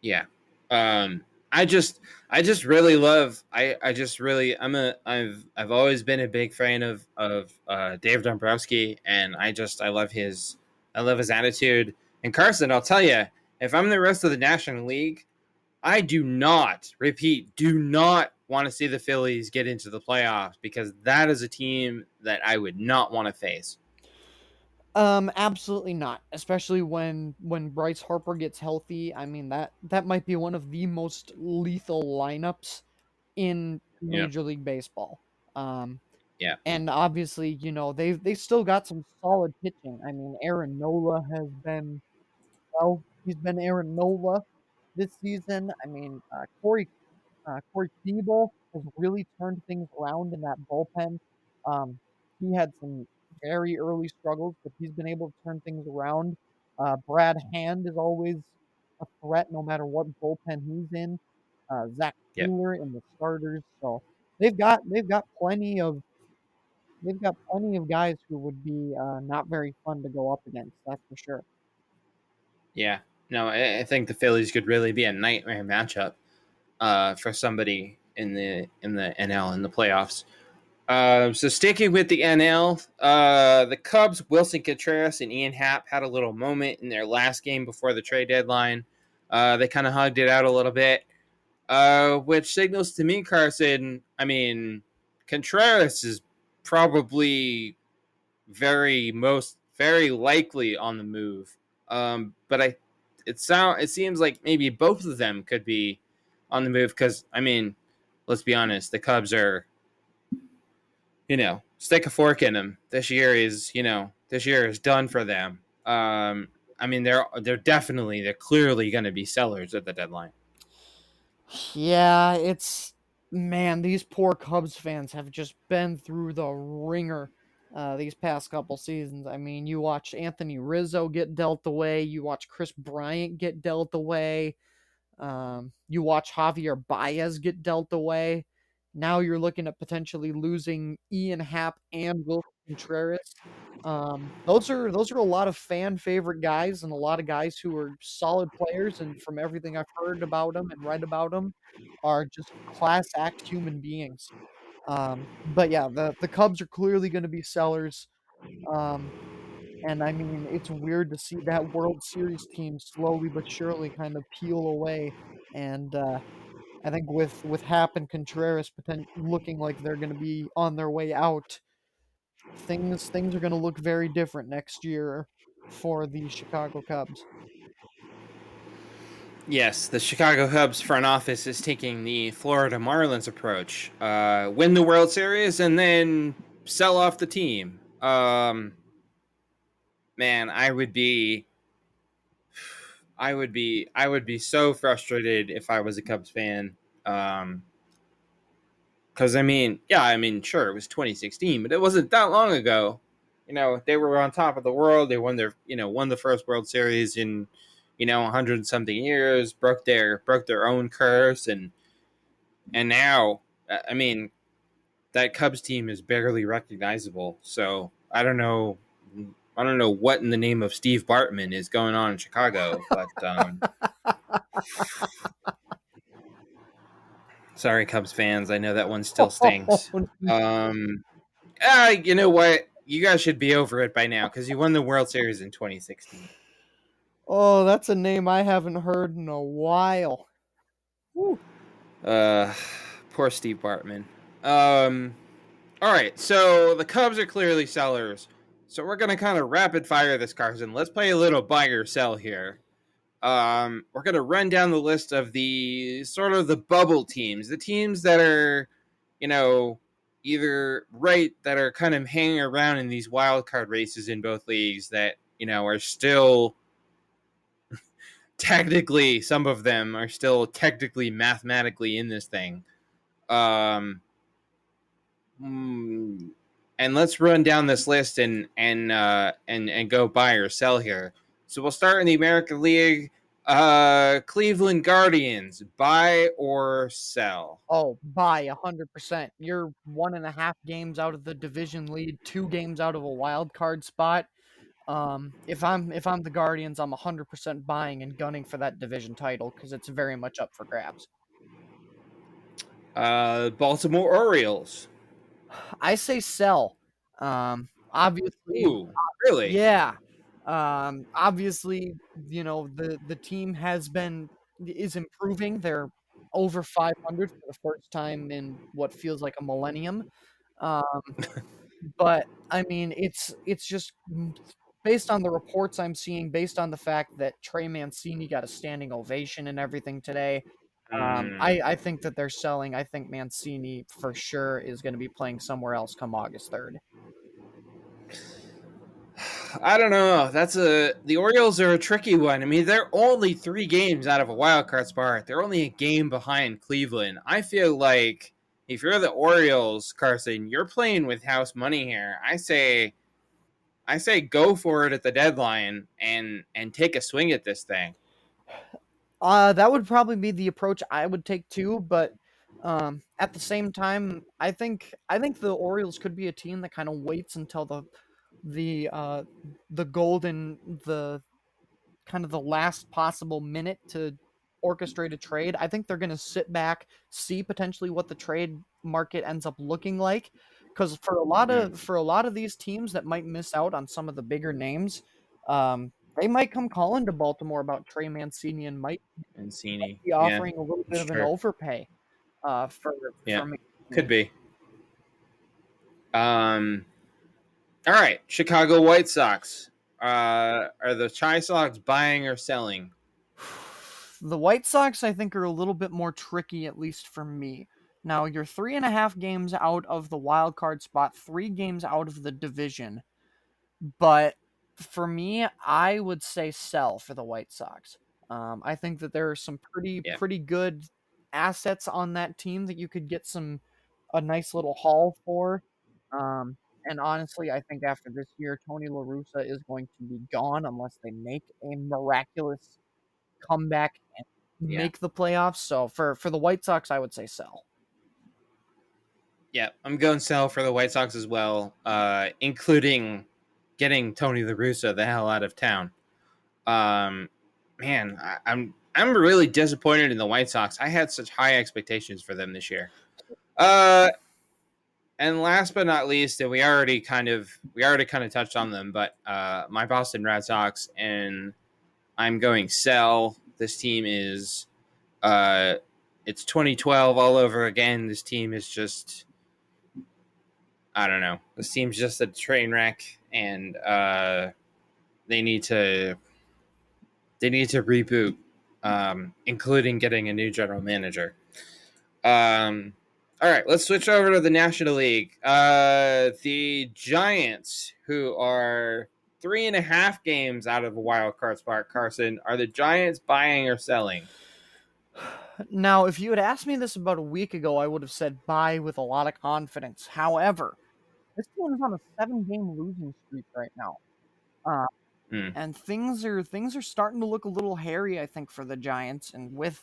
Yeah. Um, I just I just really love I I just really I'm a I've I've always been a big fan of of uh, Dave Dombrowski and I just I love his I love his attitude and Carson I'll tell you if I'm the rest of the National League, I do not, repeat, do not want to see the Phillies get into the playoffs because that is a team that I would not want to face. Um, absolutely not. Especially when when Bryce Harper gets healthy. I mean that that might be one of the most lethal lineups in Major League Baseball. Um, yeah. And obviously, you know, they they still got some solid pitching. I mean, Aaron Nola has been well He's been Aaron Nola this season. I mean, uh, Corey uh, Corey Knebel has really turned things around in that bullpen. Um, he had some very early struggles, but he's been able to turn things around. Uh, Brad Hand is always a threat, no matter what bullpen he's in. Uh, Zack Wheeler yep. in the starters, so they've got they've got plenty of they've got plenty of guys who would be uh, not very fun to go up against. That's for sure. Yeah, no, I, I think the Phillies could really be a nightmare matchup uh, for somebody in the in the NL in the playoffs. Uh, so sticking with the NL, uh, the Cubs, Willson Contreras and Ian Happ had a little moment in their last game before the trade deadline. Uh, they kind of hugged it out a little bit, uh, which signals to me, Carson. I mean, Contreras is probably very most very likely on the move. Um, but I, it sound it seems like maybe both of them could be on the move because I mean, let's be honest, the Cubs are, you know, stick a fork in them. This year is, you know, this year is done for them. Um, I mean, they're they're definitely they're clearly going to be sellers at the deadline. Yeah, it's man, these poor Cubs fans have just been through the ringer uh, these past couple seasons. I mean, you watch Anthony Rizzo get dealt away, you watch Kris Bryant get dealt away, um, you watch Javier Baez get dealt away. Now you're looking at potentially losing Ian Happ and Will Contreras. Um, those are those are a lot of fan favorite guys and a lot of guys who are solid players. And from everything I've heard about them and read about them, are just class act human beings. Um, but yeah, the the Cubs are clearly going to be sellers. Um, and I mean, it's weird to see that World Series team slowly but surely kind of peel away. And uh, I think with with Happ and Contreras potent- looking like they're going to be on their way out, things things are going to look very different next year for the Chicago Cubs. Yes, the Chicago Cubs front office is taking the Florida Marlins approach: uh, win the World Series and then sell off the team. Um, man, I would be, I would be, I would be so frustrated if I was a Cubs fan. Um, because I mean, yeah, I mean, sure, it was 2016, but it wasn't that long ago. You know, they were on top of the world. They won their, you know, won the first World Series in you know, 100 something years, broke their broke their own curse and and now I mean that Cubs team is barely recognizable. So, I don't know I don't know what in the name of Steve Bartman is going on in Chicago, but um [laughs] Sorry Cubs fans, I know that one still stinks. [laughs] um uh, you know what? You guys should be over it by now cuz you won the World Series in 2016. Oh, that's a name I haven't heard in a while. Woo. Uh, poor Steve Bartman. Um, all right, so the Cubs are clearly sellers. So we're gonna kind of rapid fire this, Carson. Let's play a little buy or sell here. Um, we're gonna run down the list of the sort of the bubble teams, the teams that are, you know, either right that are kind of hanging around in these wild card races in both leagues that you know are still technically some of them are still technically mathematically in this thing. Um mm, and let's run down this list and and uh and and go buy or sell here. So we'll start in the american league. Uh cleveland guardians buy or sell? Oh buy a hundred percent. You're one and a half games out of the division lead two games out of a wild card spot um, if I'm if I'm the Guardians, I'm 100% buying and gunning for that division title because it's very much up for grabs. Uh, Baltimore Orioles. I say sell. Um, obviously, Ooh, really? Yeah. Um, obviously, you know the the team has been is improving. They're over 500 for the first time in what feels like a millennium. Um, [laughs] but I mean, it's it's just based on the reports I'm seeing, based on the fact that Trey Mancini got a standing ovation and everything today, um, mm. I, I think that they're selling. I think Mancini for sure is going to be playing somewhere else come August 3rd. I don't know. That's a the Orioles are a tricky one. I mean, they're only three games out of a wild card spot. They're only a game behind Cleveland. I feel like if you're the Orioles, Carson, you're playing with house money here. I say I say go for it at the deadline and and take a swing at this thing. Uh, that would probably be the approach I would take too, but um, at the same time, I think I think the Orioles could be a team that kind of waits until the the uh, the golden the kind of the last possible minute to orchestrate a trade. I think they're going to sit back, see potentially what the trade market ends up looking like, because for a lot of for a lot of these teams that might miss out on some of the bigger names, um, they might come calling to Baltimore about Trey Mancini and might Mancini be offering yeah, a little bit of an overpay uh, for yeah for could be. Um, all right, Chicago White Sox. Uh, are the Chi Sox buying or selling? The White Sox, I think, are a little bit more tricky, at least for me. Now, you're three and a half games out of the wild card spot, three games out of the division. But for me, I would say sell for the White Sox. Um, I think that there are some pretty yeah. pretty good assets on that team that you could get some a nice little haul for. Um, and honestly, I think after this year, Tony La Russa is going to be gone unless they make a miraculous comeback and yeah. make the playoffs. So for for the White Sox, I would say sell. Yeah, I'm going sell for the White Sox as well, uh, including getting Tony La Russa the hell out of town. Um, man, I, I'm I'm really disappointed in the White Sox. I had such high expectations for them this year. Uh, and last but not least, and we already kind of we already kind of touched on them, but uh, my Boston Red Sox and I'm going sell. This team is uh, it's 2012 all over again. This team is just I don't know. This team's just a train wreck, and uh, they need to they need to reboot, um, including getting a new general manager. Um, all right, let's switch over to the National League. Uh, the Giants, who are three and a half games out of a wild card spot, Carson, are the Giants buying or selling? Now, if you had asked me this about a week ago, I would have said buy with a lot of confidence. However, this team is on a seven-game losing streak right now, uh, mm. and things are things are starting to look a little hairy. I think for the Giants, and with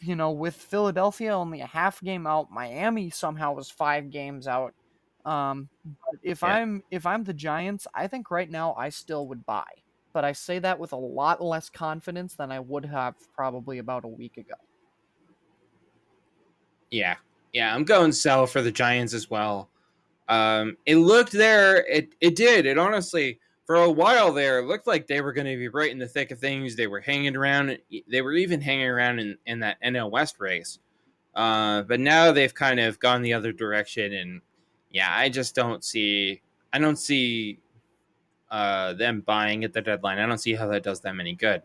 you know with Philadelphia only a half game out, Miami somehow was five games out. Um, if yeah. I'm if I'm the Giants, I think right now I still would buy, but I say that with a lot less confidence than I would have probably about a week ago. Yeah, yeah, I'm going sell for the Giants as well. Um, it looked there. It it did. It honestly for a while there it looked like they were going to be right in the thick of things. They were hanging around. They were even hanging around in in that NL West race. Uh, but now they've kind of gone the other direction, and yeah, I just don't see. I don't see uh, them buying at the deadline. I don't see how that does them any good.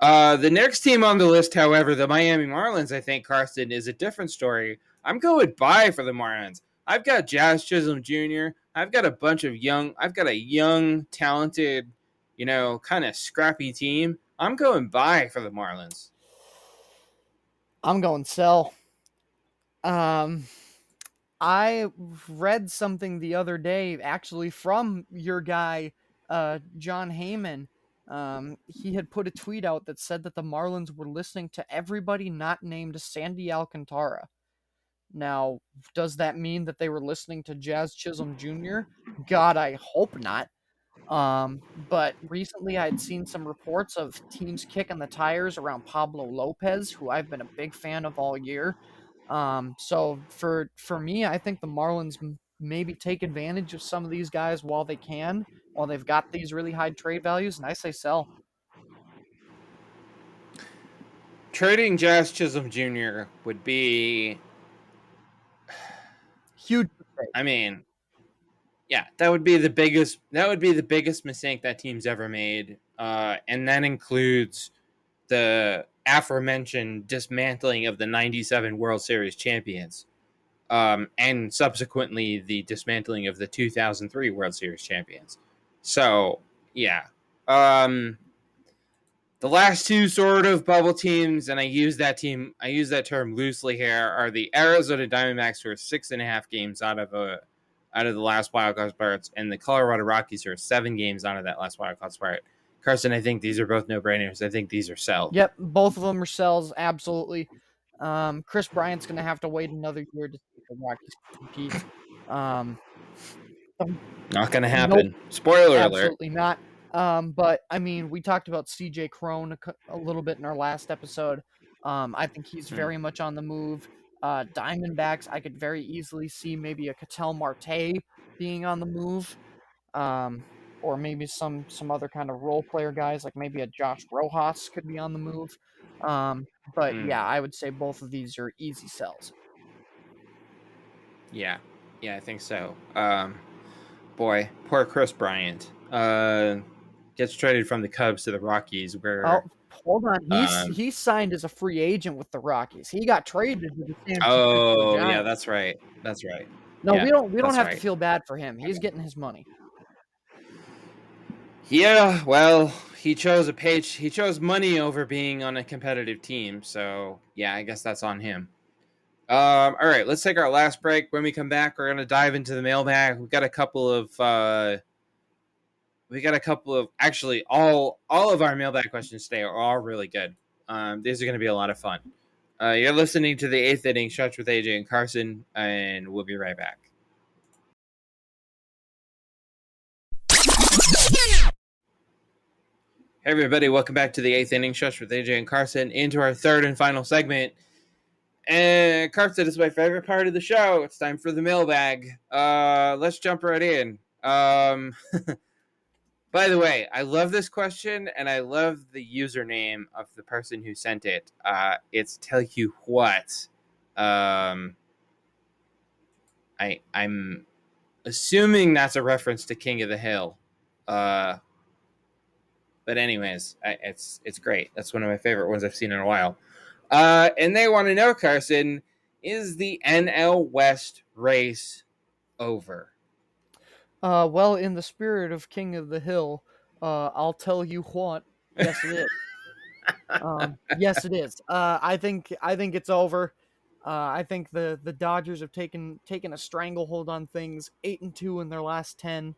Uh, the next team on the list, however, the Miami Marlins, I think Carson is a different story. I'm going buy for the Marlins. I've got Jazz Chisholm Jr. I've got a bunch of young. I've got a young, talented, you know, kind of scrappy team. I'm going buy for the Marlins. I'm going sell. Um, I read something the other day, actually from your guy, uh, Jon Heyman. Um, he had put a tweet out that said that the Marlins were listening to everybody not named Sandy Alcantara. Now, does that mean that they were listening to Jazz Chisholm Jr.? God, I hope not. Um, but recently I'd seen some reports of teams kicking the tires around Pablo Lopez, who I've been a big fan of all year. Um, so for for me, I think the Marlins maybe take advantage of some of these guys while they can, while they've got these really high trade values, and I say sell. Trading Jazz Chisholm Jr. would be Huge mistake. I mean, yeah, that would be the biggest. That would be the biggest mistake that team's ever made, uh, and that includes the aforementioned dismantling of the '97 World Series champions, um, and subsequently the dismantling of the 2003 World Series champions. So, yeah, um, the last two sort of bubble teams, and I use that team, I use that term loosely here, are the Arizona Diamondbacks, who are six and a half games out of a out of the last wild card spot, and the Colorado Rockies, who are seven games out of that last wild card spot. Carson, I think these are both no brainers. I think these are sells. Yep, both of them are sells. Absolutely. Um, Kris Bryant's going to have to wait another year to see the Rockies compete. Um, not going to happen. Nope, Spoiler absolutely alert. Absolutely not. Um, but I mean, we talked about CJ Cron a, a, little bit in our last episode. Um, I think he's hmm. very much on the move. Uh, Diamondbacks, I could very easily see maybe a Ketel Marte being on the move. Um, or maybe some some other kind of role player guys, like maybe a Josh Rojas could be on the move. Um, but Mm. yeah, I would say both of these are easy sells. Yeah, yeah, I think so. Um, boy, poor Kris Bryant. Uh, gets traded from the Cubs to the Rockies, where Oh, hold on. He's Um, he signed as a free agent with the Rockies. He got traded to the San Francisco oh yeah, that's right, that's right. no, yeah, we don't we don't have right. to feel bad for him. He's getting his money. Yeah, well, he chose a page. He chose money over being on a competitive team. So yeah, I guess that's on him. Um, all right, let's take our last break. When we come back, we're gonna dive into the mailbag. We've got a couple of uh, we got a couple of actually all all of our mailbag questions today are all really good. Um, these are gonna be a lot of fun. Uh, you're listening to the eighth inning stretch with AJ and Carson, and we'll be right back. Hey everybody, welcome back to the eighth inning stretch with AJ and Carson into our third and final segment. And Carson is my favorite part of the show. It's time for the mailbag. Uh, let's jump right in. Um, [laughs] by the way, I love this question and I love the username of the person who sent it. Uh, it's tell you what. Um, I I'm assuming that's a reference to King of the Hill. Uh, but anyways, I, it's it's great. That's one of my favorite ones I've seen in a while. Uh, and they want to know, Carson, is the NL West race over? Uh, well, in the spirit of King of the Hill, uh, I'll tell you what. Yes, it is. [laughs] um, yes, it is. Uh, I think I think it's over. Uh, I think the the Dodgers have taken taken a stranglehold on things. Eight and two in their last ten.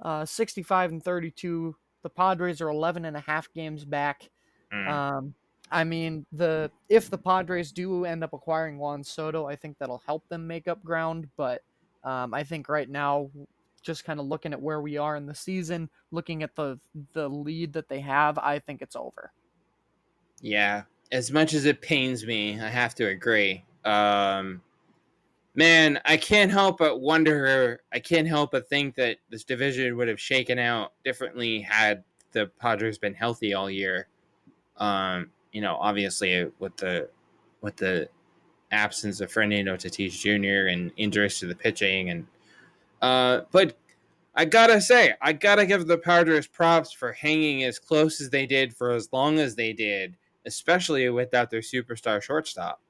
Uh, 65 and 32. The Padres are 11 and a half games back. Mm. Um, I mean, the if the Padres do end up acquiring Juan Soto, I think that'll help them make up ground. But um, I think right now, just kind of looking at where we are in the season, looking at the the lead that they have, I think it's over. Yeah, as much as it pains me, I have to agree. Um, man, I can't help but wonder. I can't help but think that this division would have shaken out differently had the Padres been healthy all year. Um, you know, obviously with the with the absence of Fernando Tatis Jr. and injuries to the pitching, and uh, but I gotta say, I gotta give the Padres props for hanging as close as they did for as long as they did, especially without their superstar shortstop.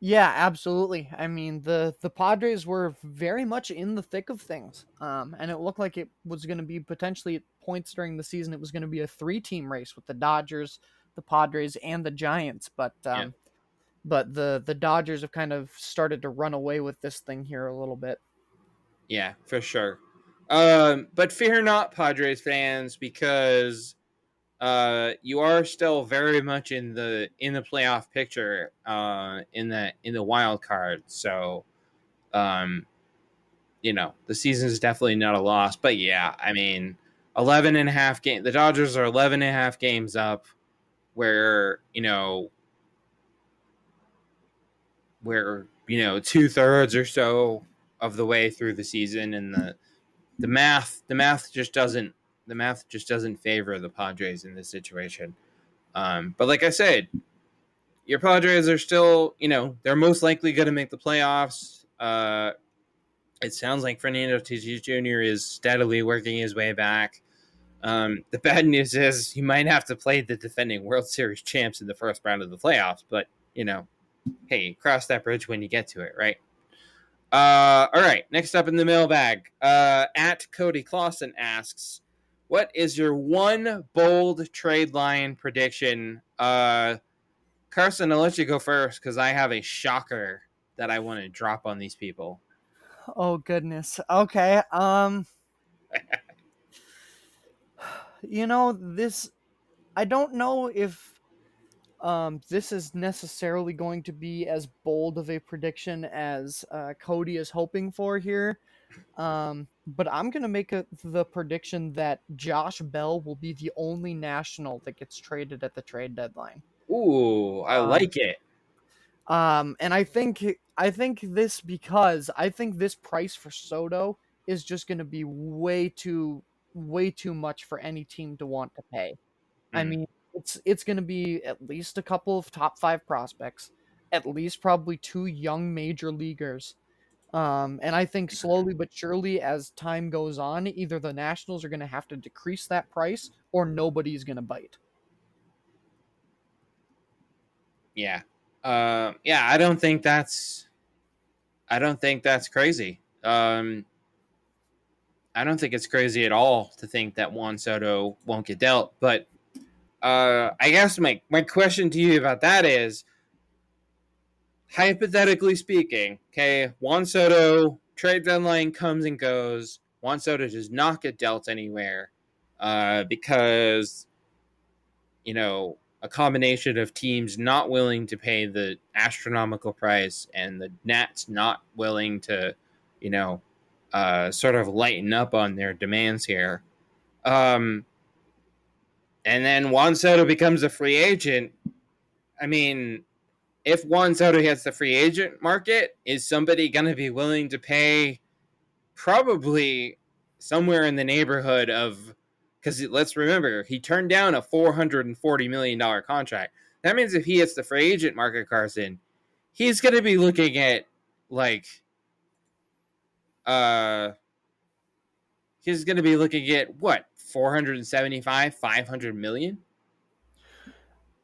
Yeah, absolutely. I mean, the the Padres were very much in the thick of things, um, and it looked like it was going to be potentially at points during the season. It was going to be a three team race with the Dodgers, the Padres, and the Giants. But um, Yeah. but the the Dodgers have kind of started to run away with this thing here a little bit. Yeah, for sure. Um, but fear not, Padres fans, because uh, you are still very much in the in the playoff picture uh, in the in the wild card. So, um, you know, the season is definitely not a loss. But yeah, I mean, 11 and a half game. The Dodgers are 11 and a half games up, where you know, where you know two thirds or so of the way through the season, and the the math the math just doesn't the math just doesn't favor the Padres in this situation. Um, but like I said, your Padres are still, you know, they're most likely going to make the playoffs. Uh, it sounds like Fernando Tatis Jr. is steadily working his way back. Um, the bad news is you might have to play the defending World Series champs in the first round of the playoffs, but you know, hey, cross that bridge when you get to it, right? Uh, all right. Next up in the mailbag, uh, at Cody Clausen asks, "What is your one bold trade line prediction?" Uh, Carson, I'll let you go first because I have a shocker that I want to drop on these people. Oh goodness. Okay. Um [laughs] you know, this I don't know if um this is necessarily going to be as bold of a prediction as uh, Cody is hoping for here. Um but I'm going to make a, the prediction that Josh Bell will be the only national that gets traded at the trade deadline. Ooh, I Um, like it. Um, and I think I think this because I think this price for Soto is just going to be way too way too much for any team to want to pay. I Mm. mean, it's it's going to be at least a couple of top five prospects, at least probably two young major leaguers. Um, and I think slowly but surely, as time goes on, either the Nationals are going to have to decrease that price or nobody's going to bite. Yeah. Uh, yeah, I don't think that's I don't think that's crazy. Um I don't think it's crazy at all to think that Juan Soto won't get dealt, but uh I guess my my question to you about that is hypothetically speaking, okay, Juan Soto trade deadline comes and goes. Juan Soto does not get dealt anywhere uh, because you know a combination of teams not willing to pay the astronomical price and the Nats not willing to, you know, uh, sort of lighten up on their demands here. Um, and then Juan Soto becomes a free agent. I mean, if Juan Soto hits the free agent market, is somebody going to be willing to pay probably somewhere in the neighborhood of because let's remember he turned down a 440 million dollar contract. That means if he hits the free agent market, Carson, he's going to be looking at like uh he's going to be looking at what 475 500 million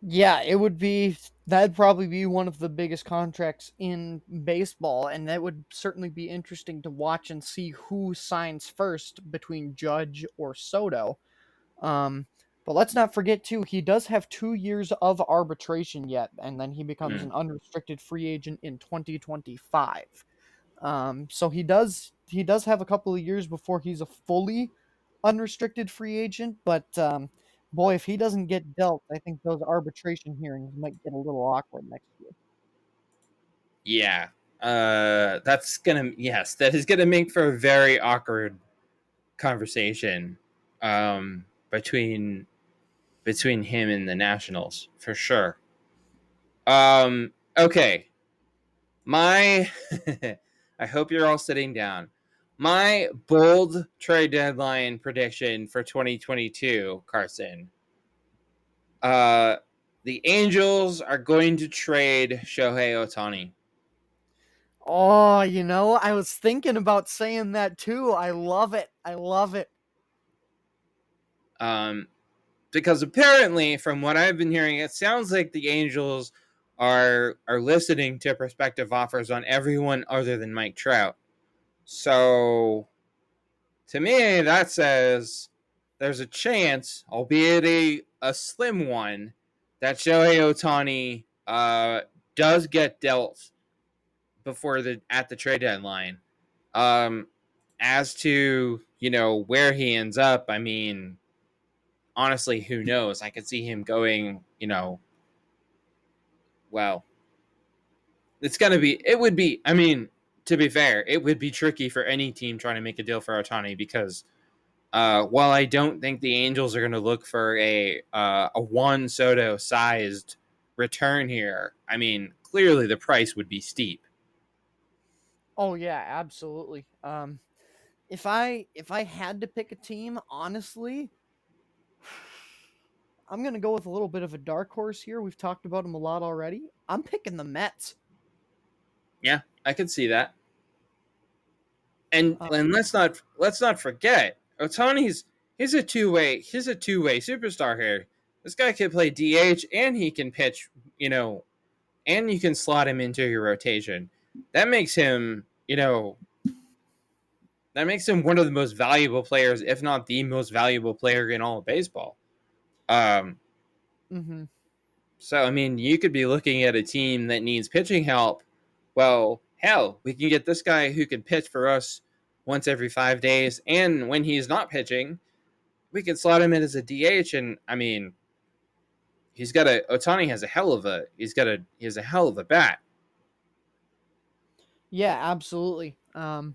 Yeah, it would be that'd probably be one of the biggest contracts in baseball, and that would certainly be interesting to watch and see who signs first between Judge or Soto. Um, but let's not forget too, he does have two years of arbitration yet, and then he becomes Mm. an unrestricted free agent in 2025. Um, so he does he does have a couple of years before he's a fully unrestricted free agent, but um, boy, if he doesn't get dealt, I think those arbitration hearings might get a little awkward next year. Yeah. Uh that's gonna yes, that is gonna make for a very awkward conversation um between between him and the Nationals, for sure. Um okay. My [laughs] I hope you're all sitting down. My bold trade deadline prediction for 2022, Carson. Uh the Angels are going to trade Shohei Ohtani. Oh, you know, I was thinking about saying that too. I love it. I love it. Um, because apparently, from what I've been hearing, it sounds like the Angels are are listening to prospective offers on everyone other than Mike Trout. So, to me, that says there's a chance, albeit a a slim one, that Shohei Ohtani uh, does get dealt before the at the trade deadline. Um, as to you know where he ends up, I mean, honestly, who knows? I could see him going, you know, well, it's gonna be. It would be. I mean, to be fair, it would be tricky for any team trying to make a deal for Ohtani because. Uh, while I don't think the Angels are going to look for a uh, a Juan Soto sized return here, I mean clearly the price would be steep. Oh yeah, absolutely. Um if I if I had to pick a team, honestly, [sighs] I'm going to go with a little bit of a dark horse here. We've talked about them a lot already. I'm picking the Mets. Yeah, I can see that. And Uh, and let's not let's not forget Ohtani's he's a two way he's a two way superstar here. This guy can play DH and he can pitch, you know, and you can slot him into your rotation. That makes him, you know, that makes him one of the most valuable players, if not the most valuable player in all of baseball. Um, Mhm. so I mean, you could be looking at a team that needs pitching help. Well, hell, we can get this guy who can pitch for us once every five days, and when he's not pitching, we can slot him in as a DH. And I mean, he's got a Ohtani has a hell of a he's got a he has a hell of a bat. Yeah, absolutely. Um,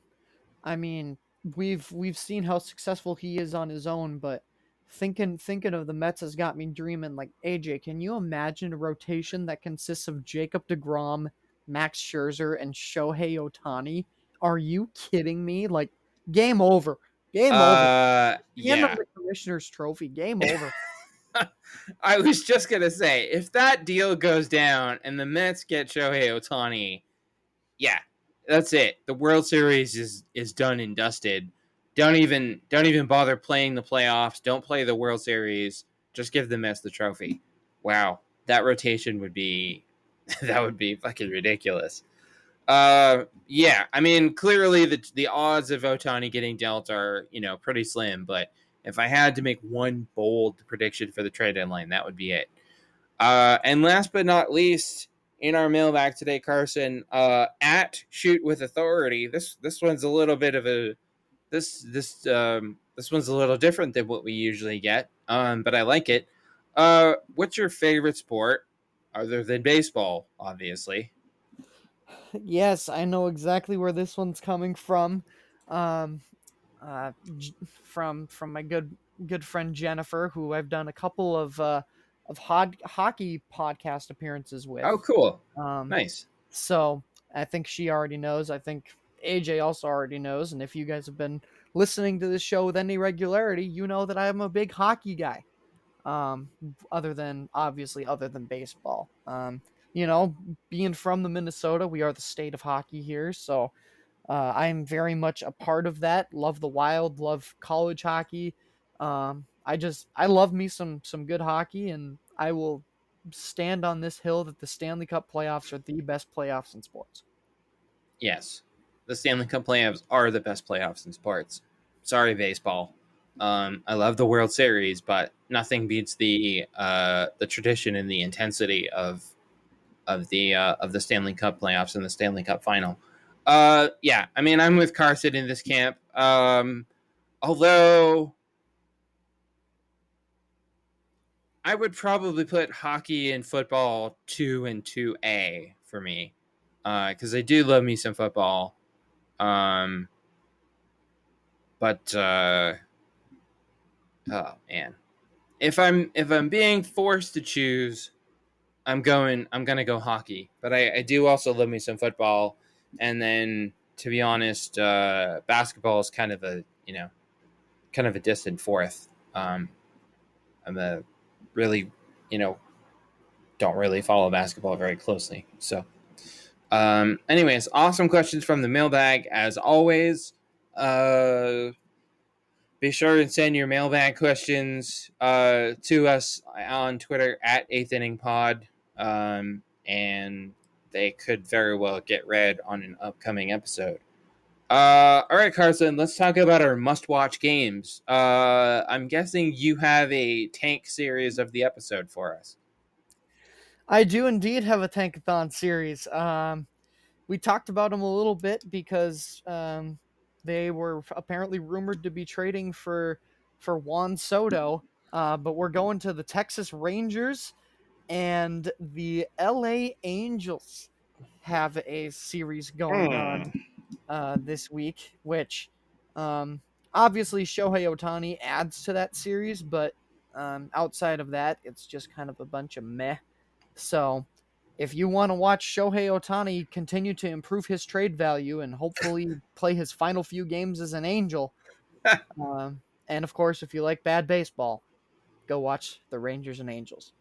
I mean, we've we've seen how successful he is on his own, but thinking thinking of the Mets has got me dreaming. Like AJ, can you imagine a rotation that consists of Jacob Degrom, Max Scherzer, and Shohei Ohtani? Are you kidding me? Like, game over. Game over. Uh, Hand yeah. them the commissioner's trophy. Game [laughs] over. I was just gonna say, if that deal goes down and the Mets get Shohei Ohtani, yeah, that's it. The World Series is is done and dusted. Don't even don't even bother playing the playoffs. Don't play the World Series. Just give the Mets the trophy. Wow, that rotation would be [laughs] that would be fucking ridiculous. Uh, yeah, I mean, clearly the the odds of Ohtani getting dealt are you know pretty slim, but if I had to make one bold prediction for the trade deadline, that would be it. Uh, and last but not least, in our mailbag today, Carson, uh, at shoot with authority. This this one's a little bit of a this this um, this one's a little different than what we usually get, um, but I like it. Uh, what's your favorite sport other than baseball? Obviously, yes, I know exactly where this one's coming from. Um, uh, J- from from my good good friend Jennifer, who I've done a couple of uh, of hod- hockey podcast appearances with. oh cool, Um, nice. So I think she already knows. I think AJ also already knows. And if you guys have been listening to this show with any regularity, you know that I'm a big hockey guy. Um, other than obviously other than baseball. Um, you know, being from the Minnesota, we are the state of hockey here, so uh, I'm very much a part of that. Love the Wild, love college hockey. Um, I just I love me some some good hockey, and I will stand on this hill that the Stanley Cup playoffs are the best playoffs in sports. Yes, the Stanley Cup playoffs are the best playoffs in sports. Sorry, baseball. Um, I love the World Series, but nothing beats the uh, the tradition and the intensity of of the uh, of the Stanley Cup playoffs and the Stanley Cup final. Uh, yeah, I mean, I'm with Carson in this camp. Um, although I would probably put hockey and football two and two A for me because I do love me some football. Um, but uh, oh man, if I'm if I'm being forced to choose, I'm going I'm gonna go hockey. But I, I do also love me some football, and then to be honest, uh, basketball is kind of a you know, kind of a distant fourth. Um, I'm a really you know don't really follow basketball very closely, so. Um, anyways, awesome questions from the mailbag as always. Uh, be sure and send your mailbag questions uh, to us on Twitter at Eighth Inning Pod, um, and they could very well get read on an upcoming episode. Uh, all right, Carson, let's talk about our must-watch games. Uh, I'm guessing you have a tank series of the episode for us. I do indeed have a Tankathon series. Um, we talked about them a little bit because um, they were apparently rumored to be trading for for Juan Soto, uh, but we're going to the Texas Rangers and the L.A. Angels have a series going on uh, this week, which um, obviously Shohei Ohtani adds to that series, but um, outside of that, it's just kind of a bunch of meh. So, if you want to watch Shohei Ohtani continue to improve his trade value and hopefully [laughs] play his final few games as an Angel, [laughs] um, and of course, if you like bad baseball, go watch the Rangers and Angels.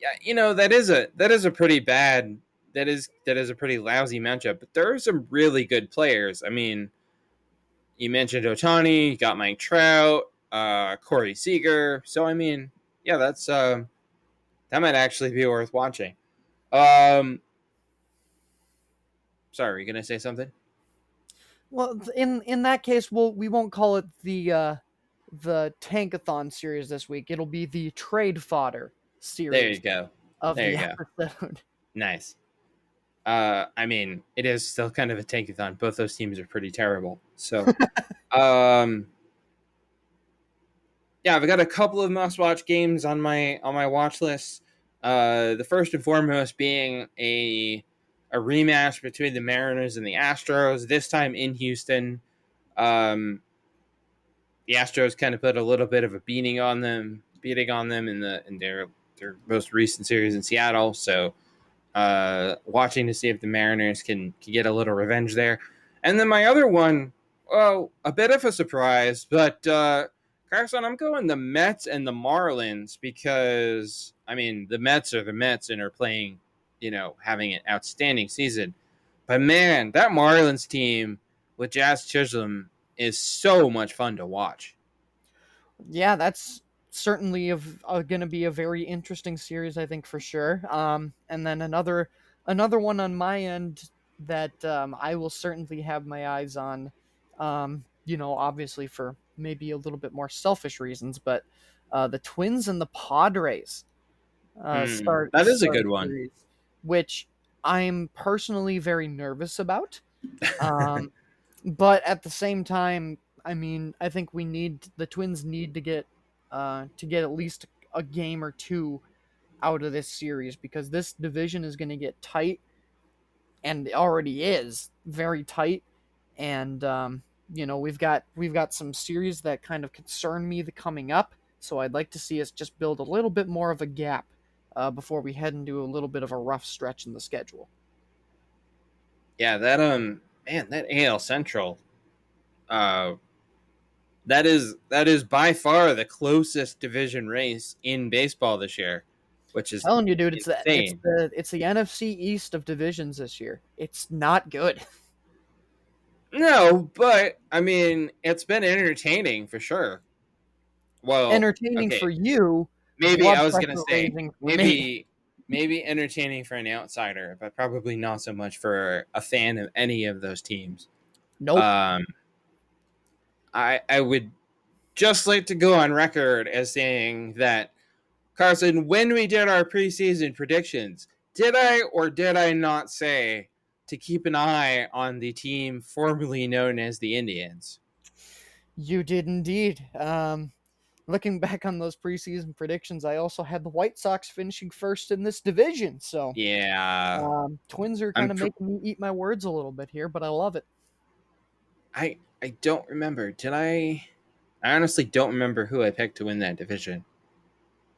Yeah, you know that is a that is a pretty bad that is that is a pretty lousy matchup. But there are some really good players. I mean, you mentioned Ohtani, you got Mike Trout, uh, Corey Seager. So I mean, yeah, that's um, that might actually be worth watching. Um, sorry, were you gonna say something? Well, in in that case, we'll we won't call it the uh, the Tankathon series this week. It'll be the Trade Fodder series There you go. of there the go. episode. [laughs] Nice. Uh, I mean, it is still kind of a tankathon. Both those teams are pretty terrible. So, [laughs] um, yeah, I've got a couple of must-watch games on my on my watch list. Uh, the first and foremost being a a rematch between the Mariners and the Astros. This time in Houston. Um, the Astros kind of put a little bit of a beating on them, beating on them in the in their their most recent series in Seattle. So uh, watching to see if the Mariners can, can get a little revenge there. And then my other one, well, a bit of a surprise, but uh, Carson, I'm going the Mets and the Marlins because I mean the Mets are the Mets and are playing, you know, having an outstanding season. But man, that Marlins team with Jazz Chisholm is so much fun to watch. Yeah, that's certainly going to be a very interesting series, I think for sure. Um, and then another another one on my end that um, I will certainly have my eyes on. Um, you know, obviously for maybe a little bit more selfish reasons, but uh, the Twins and the Padres uh, mm, start. That is start a good one. Series, which I'm personally very nervous about. Um, [laughs] but at the same time, I mean, I think we need the Twins need to get uh, to get at least a game or two out of this series because this division is going to get tight, and it already is very tight. And um, you know, we've got we've got some series that kind of concern me the coming up. So I'd like to see us just build a little bit more of a gap uh, before we head into a little bit of a rough stretch in the schedule. Yeah, that um, man, that AL Central, uh, that is that is by far the closest division race in baseball this year, which is I'm telling you, dude. It's the, it's the it's the NFC East of divisions this year. It's not good. [laughs] No, but I mean, it's been entertaining for sure. Well, entertaining okay. for you. Maybe I was gonna say maybe [laughs] maybe entertaining for an outsider, but probably not so much for a fan of any of those teams. Nope. Um, I I would just like to go on record as saying that Carson, when we did our preseason predictions, did I or did I not say to keep an eye on the team formerly known as the Indians. You did indeed. Um, looking back on those preseason predictions, I also had the White Sox finishing first in this division. So yeah, um, Twins are kind of pr- making me eat my words a little bit here, but I love it. I I don't remember. Did I? I honestly don't remember who I picked to win that division.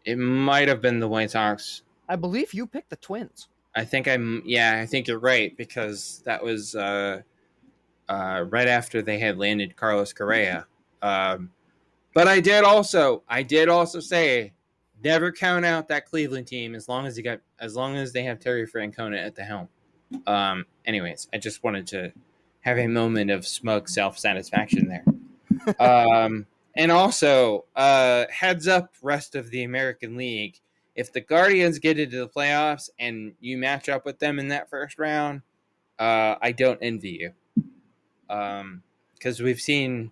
It might have been the White Sox. I believe you picked the Twins. I think I'm yeah, I think you're right because that was uh, uh, right after they had landed Carlos Correa. Um, but I did also I did also say never count out that Cleveland team as long as you got as long as they have Terry Francona at the helm. Um, anyways, I just wanted to have a moment of smug self satisfaction there. [laughs] um, and also, uh, heads up, rest of the American League if the Guardians get into the playoffs and you match up with them in that first round, uh, I don't envy you. Um, because we've seen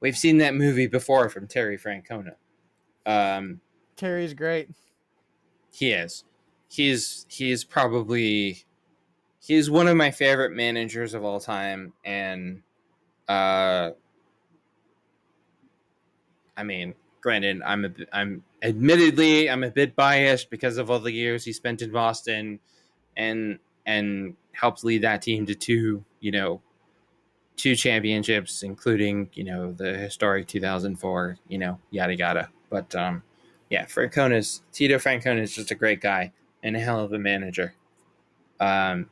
we've seen that movie before from Terry Francona. Um, Terry's great. He is. He's he's probably he's one of my favorite managers of all time, and uh, I mean, granted, I'm a I'm admittedly I'm a bit biased because of all the years he spent in Boston, and and helped lead that team to two you know two championships, including you know the historic 2004 you know yada yada. But um, yeah, Francona's Tito Francona is just a great guy and a hell of a manager. Um,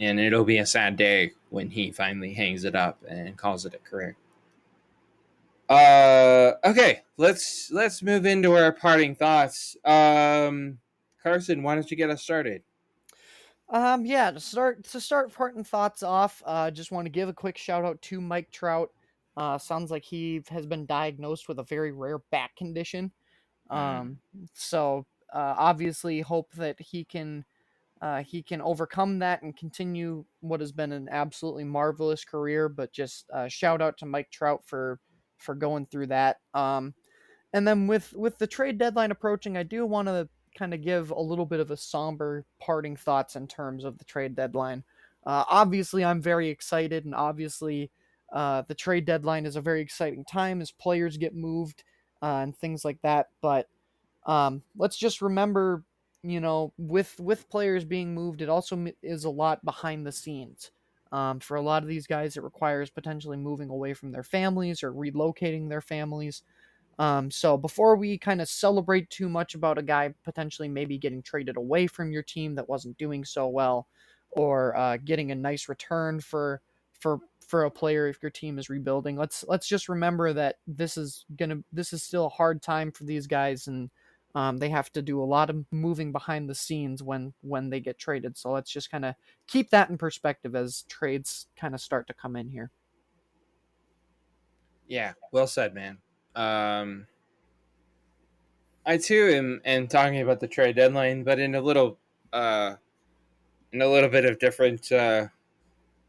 and it'll be a sad day when he finally hangs it up and calls it a career. Uh, okay, let's let's move into our parting thoughts. Um, Carson, why don't you get us started? Um, yeah, to start to start parting thoughts off, uh, just want to give a quick shout out to Mike Trout. Uh, sounds like he has been diagnosed with a very rare back condition. Mm. Um, so uh, obviously hope that he can uh, he can overcome that and continue what has been an absolutely marvelous career. But just uh, shout out to Mike Trout for for going through that. Um, and then with with the trade deadline approaching, I do want to kind of give a little bit of a somber parting thoughts in terms of the trade deadline. Uh, obviously, I'm very excited, and obviously, uh, the trade deadline is a very exciting time as players get moved uh, and things like that. But um, let's just remember, you know, with with players being moved, it also is a lot behind the scenes. Um, for a lot of these guys, it requires potentially moving away from their families or relocating their families. Um, so before we kind of celebrate too much about a guy potentially maybe getting traded away from your team that wasn't doing so well, or uh, getting a nice return for for for a player if your team is rebuilding. Let's let's just remember that this is gonna this is still a hard time for these guys, and um, they have to do a lot of moving behind the scenes when when they get traded. So let's just kind of keep that in perspective as trades kind of start to come in here. Yeah, well said, man. Um, I too am, am talking about the trade deadline, but in a little uh, in a little bit of different. Uh,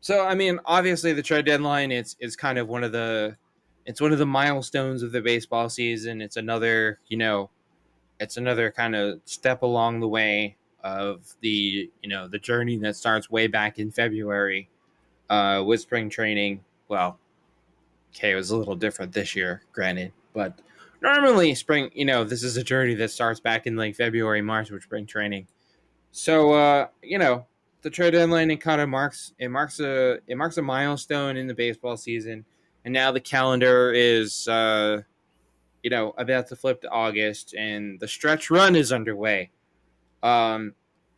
so I mean, obviously the trade deadline it's it's kind of one of the it's one of the milestones of the baseball season. It's another you know, it's another kind of step along the way of the you know the journey that starts way back in February uh, with spring training. Well, okay, it was a little different this year, granted, but normally spring, you know, this is a journey that starts back in like February, March with spring training. So, uh, you know, the trade deadline it kind of marks it marks a it marks a milestone in the baseball season, and now the calendar is, uh, you know, about to flip to August, and the stretch run is underway. Um,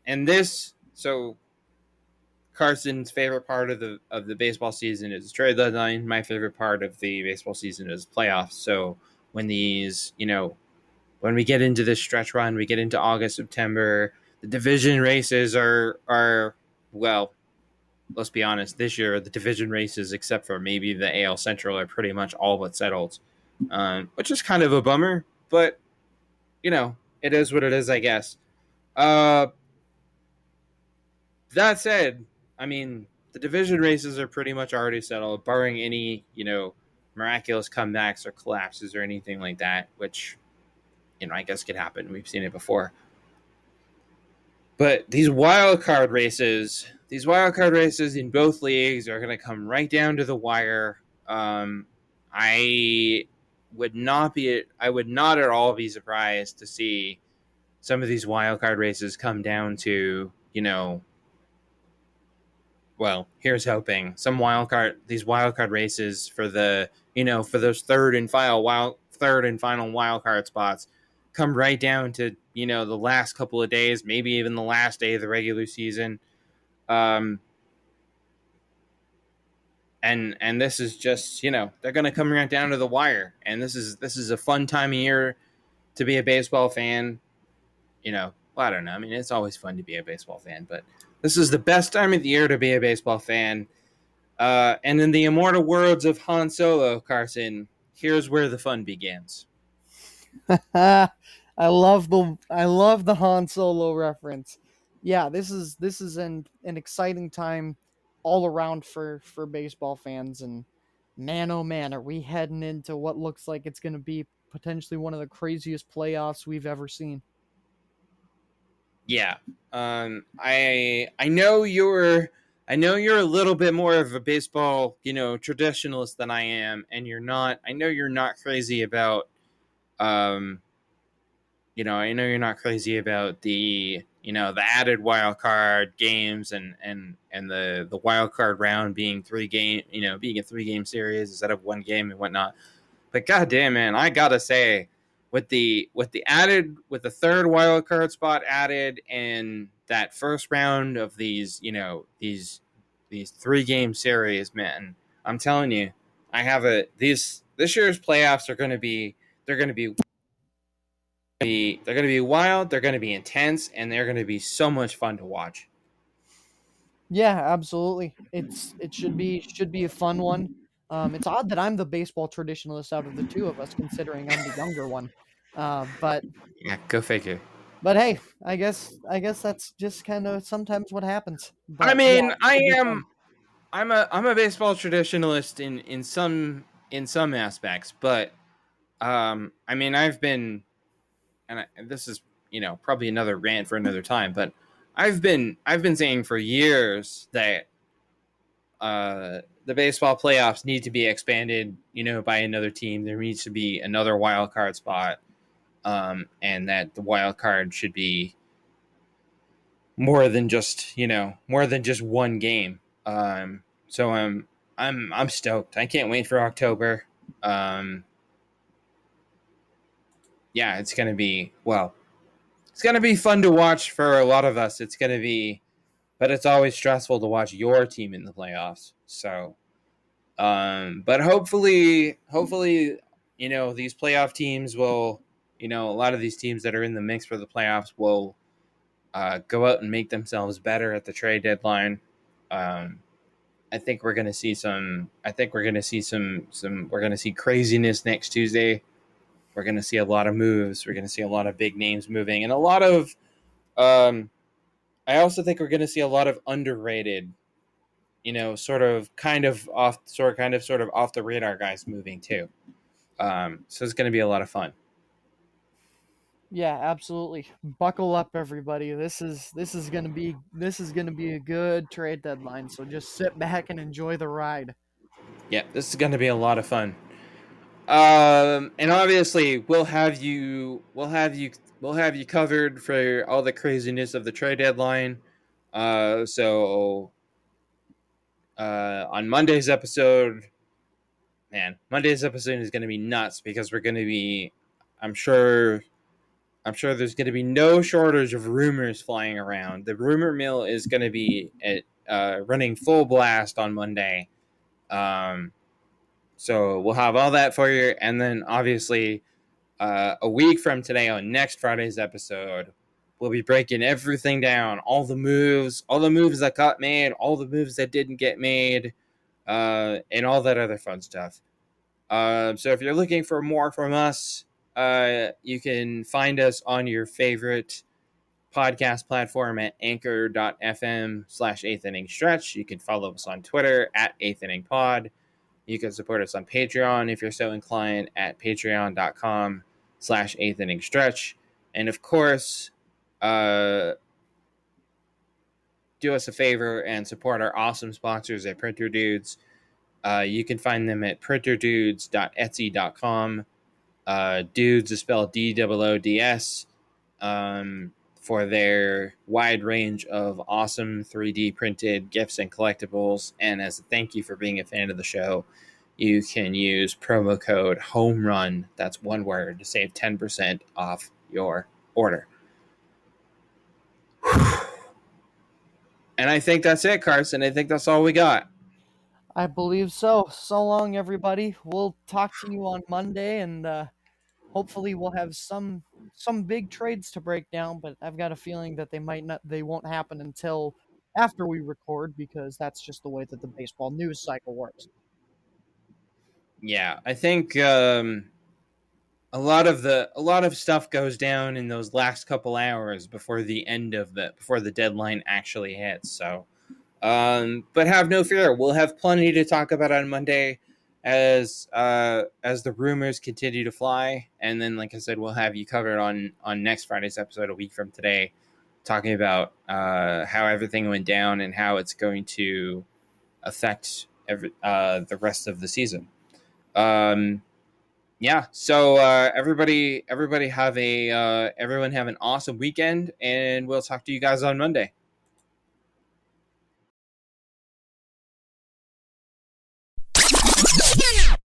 and this so Carson's favorite part of the of the baseball season is trade deadline. My favorite part of the baseball season is playoffs. So when these, you know, when we get into this stretch run, we get into August, September, the division races are are well, let's be honest, this year the division races, except for maybe the AL Central, are pretty much all but settled. Um, which is kind of a bummer, but you know, it is what it is, I guess. Uh that said, I mean, the division races are pretty much already settled, barring any, you know, miraculous comebacks or collapses or anything like that, which, you know, I guess could happen. We've seen it before. But these wild card races, these wild card races in both leagues are going to come right down to the wire. Um, I would not be, I would not at all be surprised to see some of these wild card races come down to, you know, well, here's hoping some wild card these wild card races for the you know for those third and final wild third and final wild card spots come right down to you know the last couple of days, maybe even the last day of the regular season. Um, and and this is just you know they're going to come right down to the wire, and this is this is a fun time of year to be a baseball fan. You know, well, I don't know. I mean, it's always fun to be a baseball fan, but this is the best time of the year to be a baseball fan. Uh, and in the immortal words of Han Solo, Carson, here's where the fun begins. [laughs] I love the I love the Han Solo reference. Yeah, this is this is an an exciting time all around for for baseball fans and man oh man are we heading into what looks like it's going to be potentially one of the craziest playoffs we've ever seen. Yeah. Um, I I know you're I know you're a little bit more of a baseball, you know, traditionalist than I am, and you're not. I know you're not crazy about, um, you know, I know you're not crazy about the, you know, the added wild card games and and and the the wild card round being three game, you know, being a three game series instead of one game and whatnot. But goddamn, man, I gotta say, with the with the added with the third wild card spot added and that first round of these you know these these three game series man i'm telling you i have a these this year's playoffs are going to be they're going to be they're going to be wild they're going to be intense and they're going to be so much fun to watch yeah absolutely it's it should be should be a fun one um, it's odd that I'm the baseball traditionalist out of the two of us, considering I'm the younger one. Uh, but yeah, go figure. But hey, I guess I guess that's just kind of sometimes what happens. But, I mean, yeah, I am, I'm a I'm a baseball traditionalist in in some in some aspects, but um, I mean, I've been, and I, this is you know probably another rant for another time, but I've been I've been saying for years that uh the baseball playoffs need to be expanded, you know, by another team. There needs to be another wild card spot, um, and that the wild card should be more than just you know more than just one game. Um, so I'm I'm I'm stoked. I can't wait for October. Um, yeah, it's gonna be well. It's gonna be fun to watch for a lot of us. It's gonna be but it's always stressful to watch your team in the playoffs. So, Um, but hopefully, hopefully, you know, these playoff teams will, you know, a lot of these teams that are in the mix for the playoffs will uh, go out and make themselves better at the trade deadline. Um, I think we're going to see some. I think we're going to see some. Some. We're going to see craziness next Tuesday. We're going to see a lot of moves. We're going to see a lot of big names moving, and a lot of. Um, I also think we're going to see a lot of underrated, you know, sort of, kind of off, sort of, kind of, sort of off the radar guys moving too. Um, so it's going to be a lot of fun. Yeah, absolutely. Buckle up, everybody. This is this is gonna be this is gonna be a good trade deadline. So just sit back and enjoy the ride. Yeah, this is gonna be a lot of fun. Um, and obviously we'll have you we'll have you we'll have you covered for all the craziness of the trade deadline. Uh, so uh, on Monday's episode, man, Monday's episode is going to be nuts because we're going to be, I'm sure, I'm sure there's going to be no shortage of rumors flying around. The rumor mill is going to be at uh, running full blast on Monday. Um, so we'll have all that for you, and then obviously, uh, a week from today on next Friday's episode, we'll be breaking everything down, all the moves, all the moves that got made, all the moves that didn't get made, uh, and all that other fun stuff. Uh, so if you're looking for more from us, uh, you can find us on your favorite podcast platform at anchor.fm slash eighth inning stretch. You can follow us on Twitter at eighth inning pod. You can support us on Patreon if you're so inclined at patreon.com slash eighth inning stretch. And of course, uh, do us a favor and support our awesome sponsors at Printer Doods. Uh, you can find them at printerdoods.etsy.com. Uh, Doods is spelled D O O D S um, for their wide range of awesome 3D printed gifts and collectibles. And as a thank you for being a fan of the show, you can use promo code home run that's one word to save 10% off your order [sighs] and i think that's it carson i think that's all we got I believe so. So long, everybody. We'll talk to you on Monday, and uh, hopefully we'll have some some big trades to break down. But I've got a feeling that they might not, they won't happen until after we record because that's just the way that the baseball news cycle works. yeah i think um, a lot of the a lot of stuff goes down in those last couple hours before the end of the before the deadline actually hits so um, but have no fear, we'll have plenty to talk about on Monday as uh, as the rumors continue to fly. And then, like I said, we'll have you covered on on next Friday's episode, a week from today, talking about uh, how everything went down and how it's going to affect every, uh, the rest of the season. Um, yeah, so uh, everybody, everybody have a uh, everyone have an awesome weekend, and we'll talk to you guys on Monday.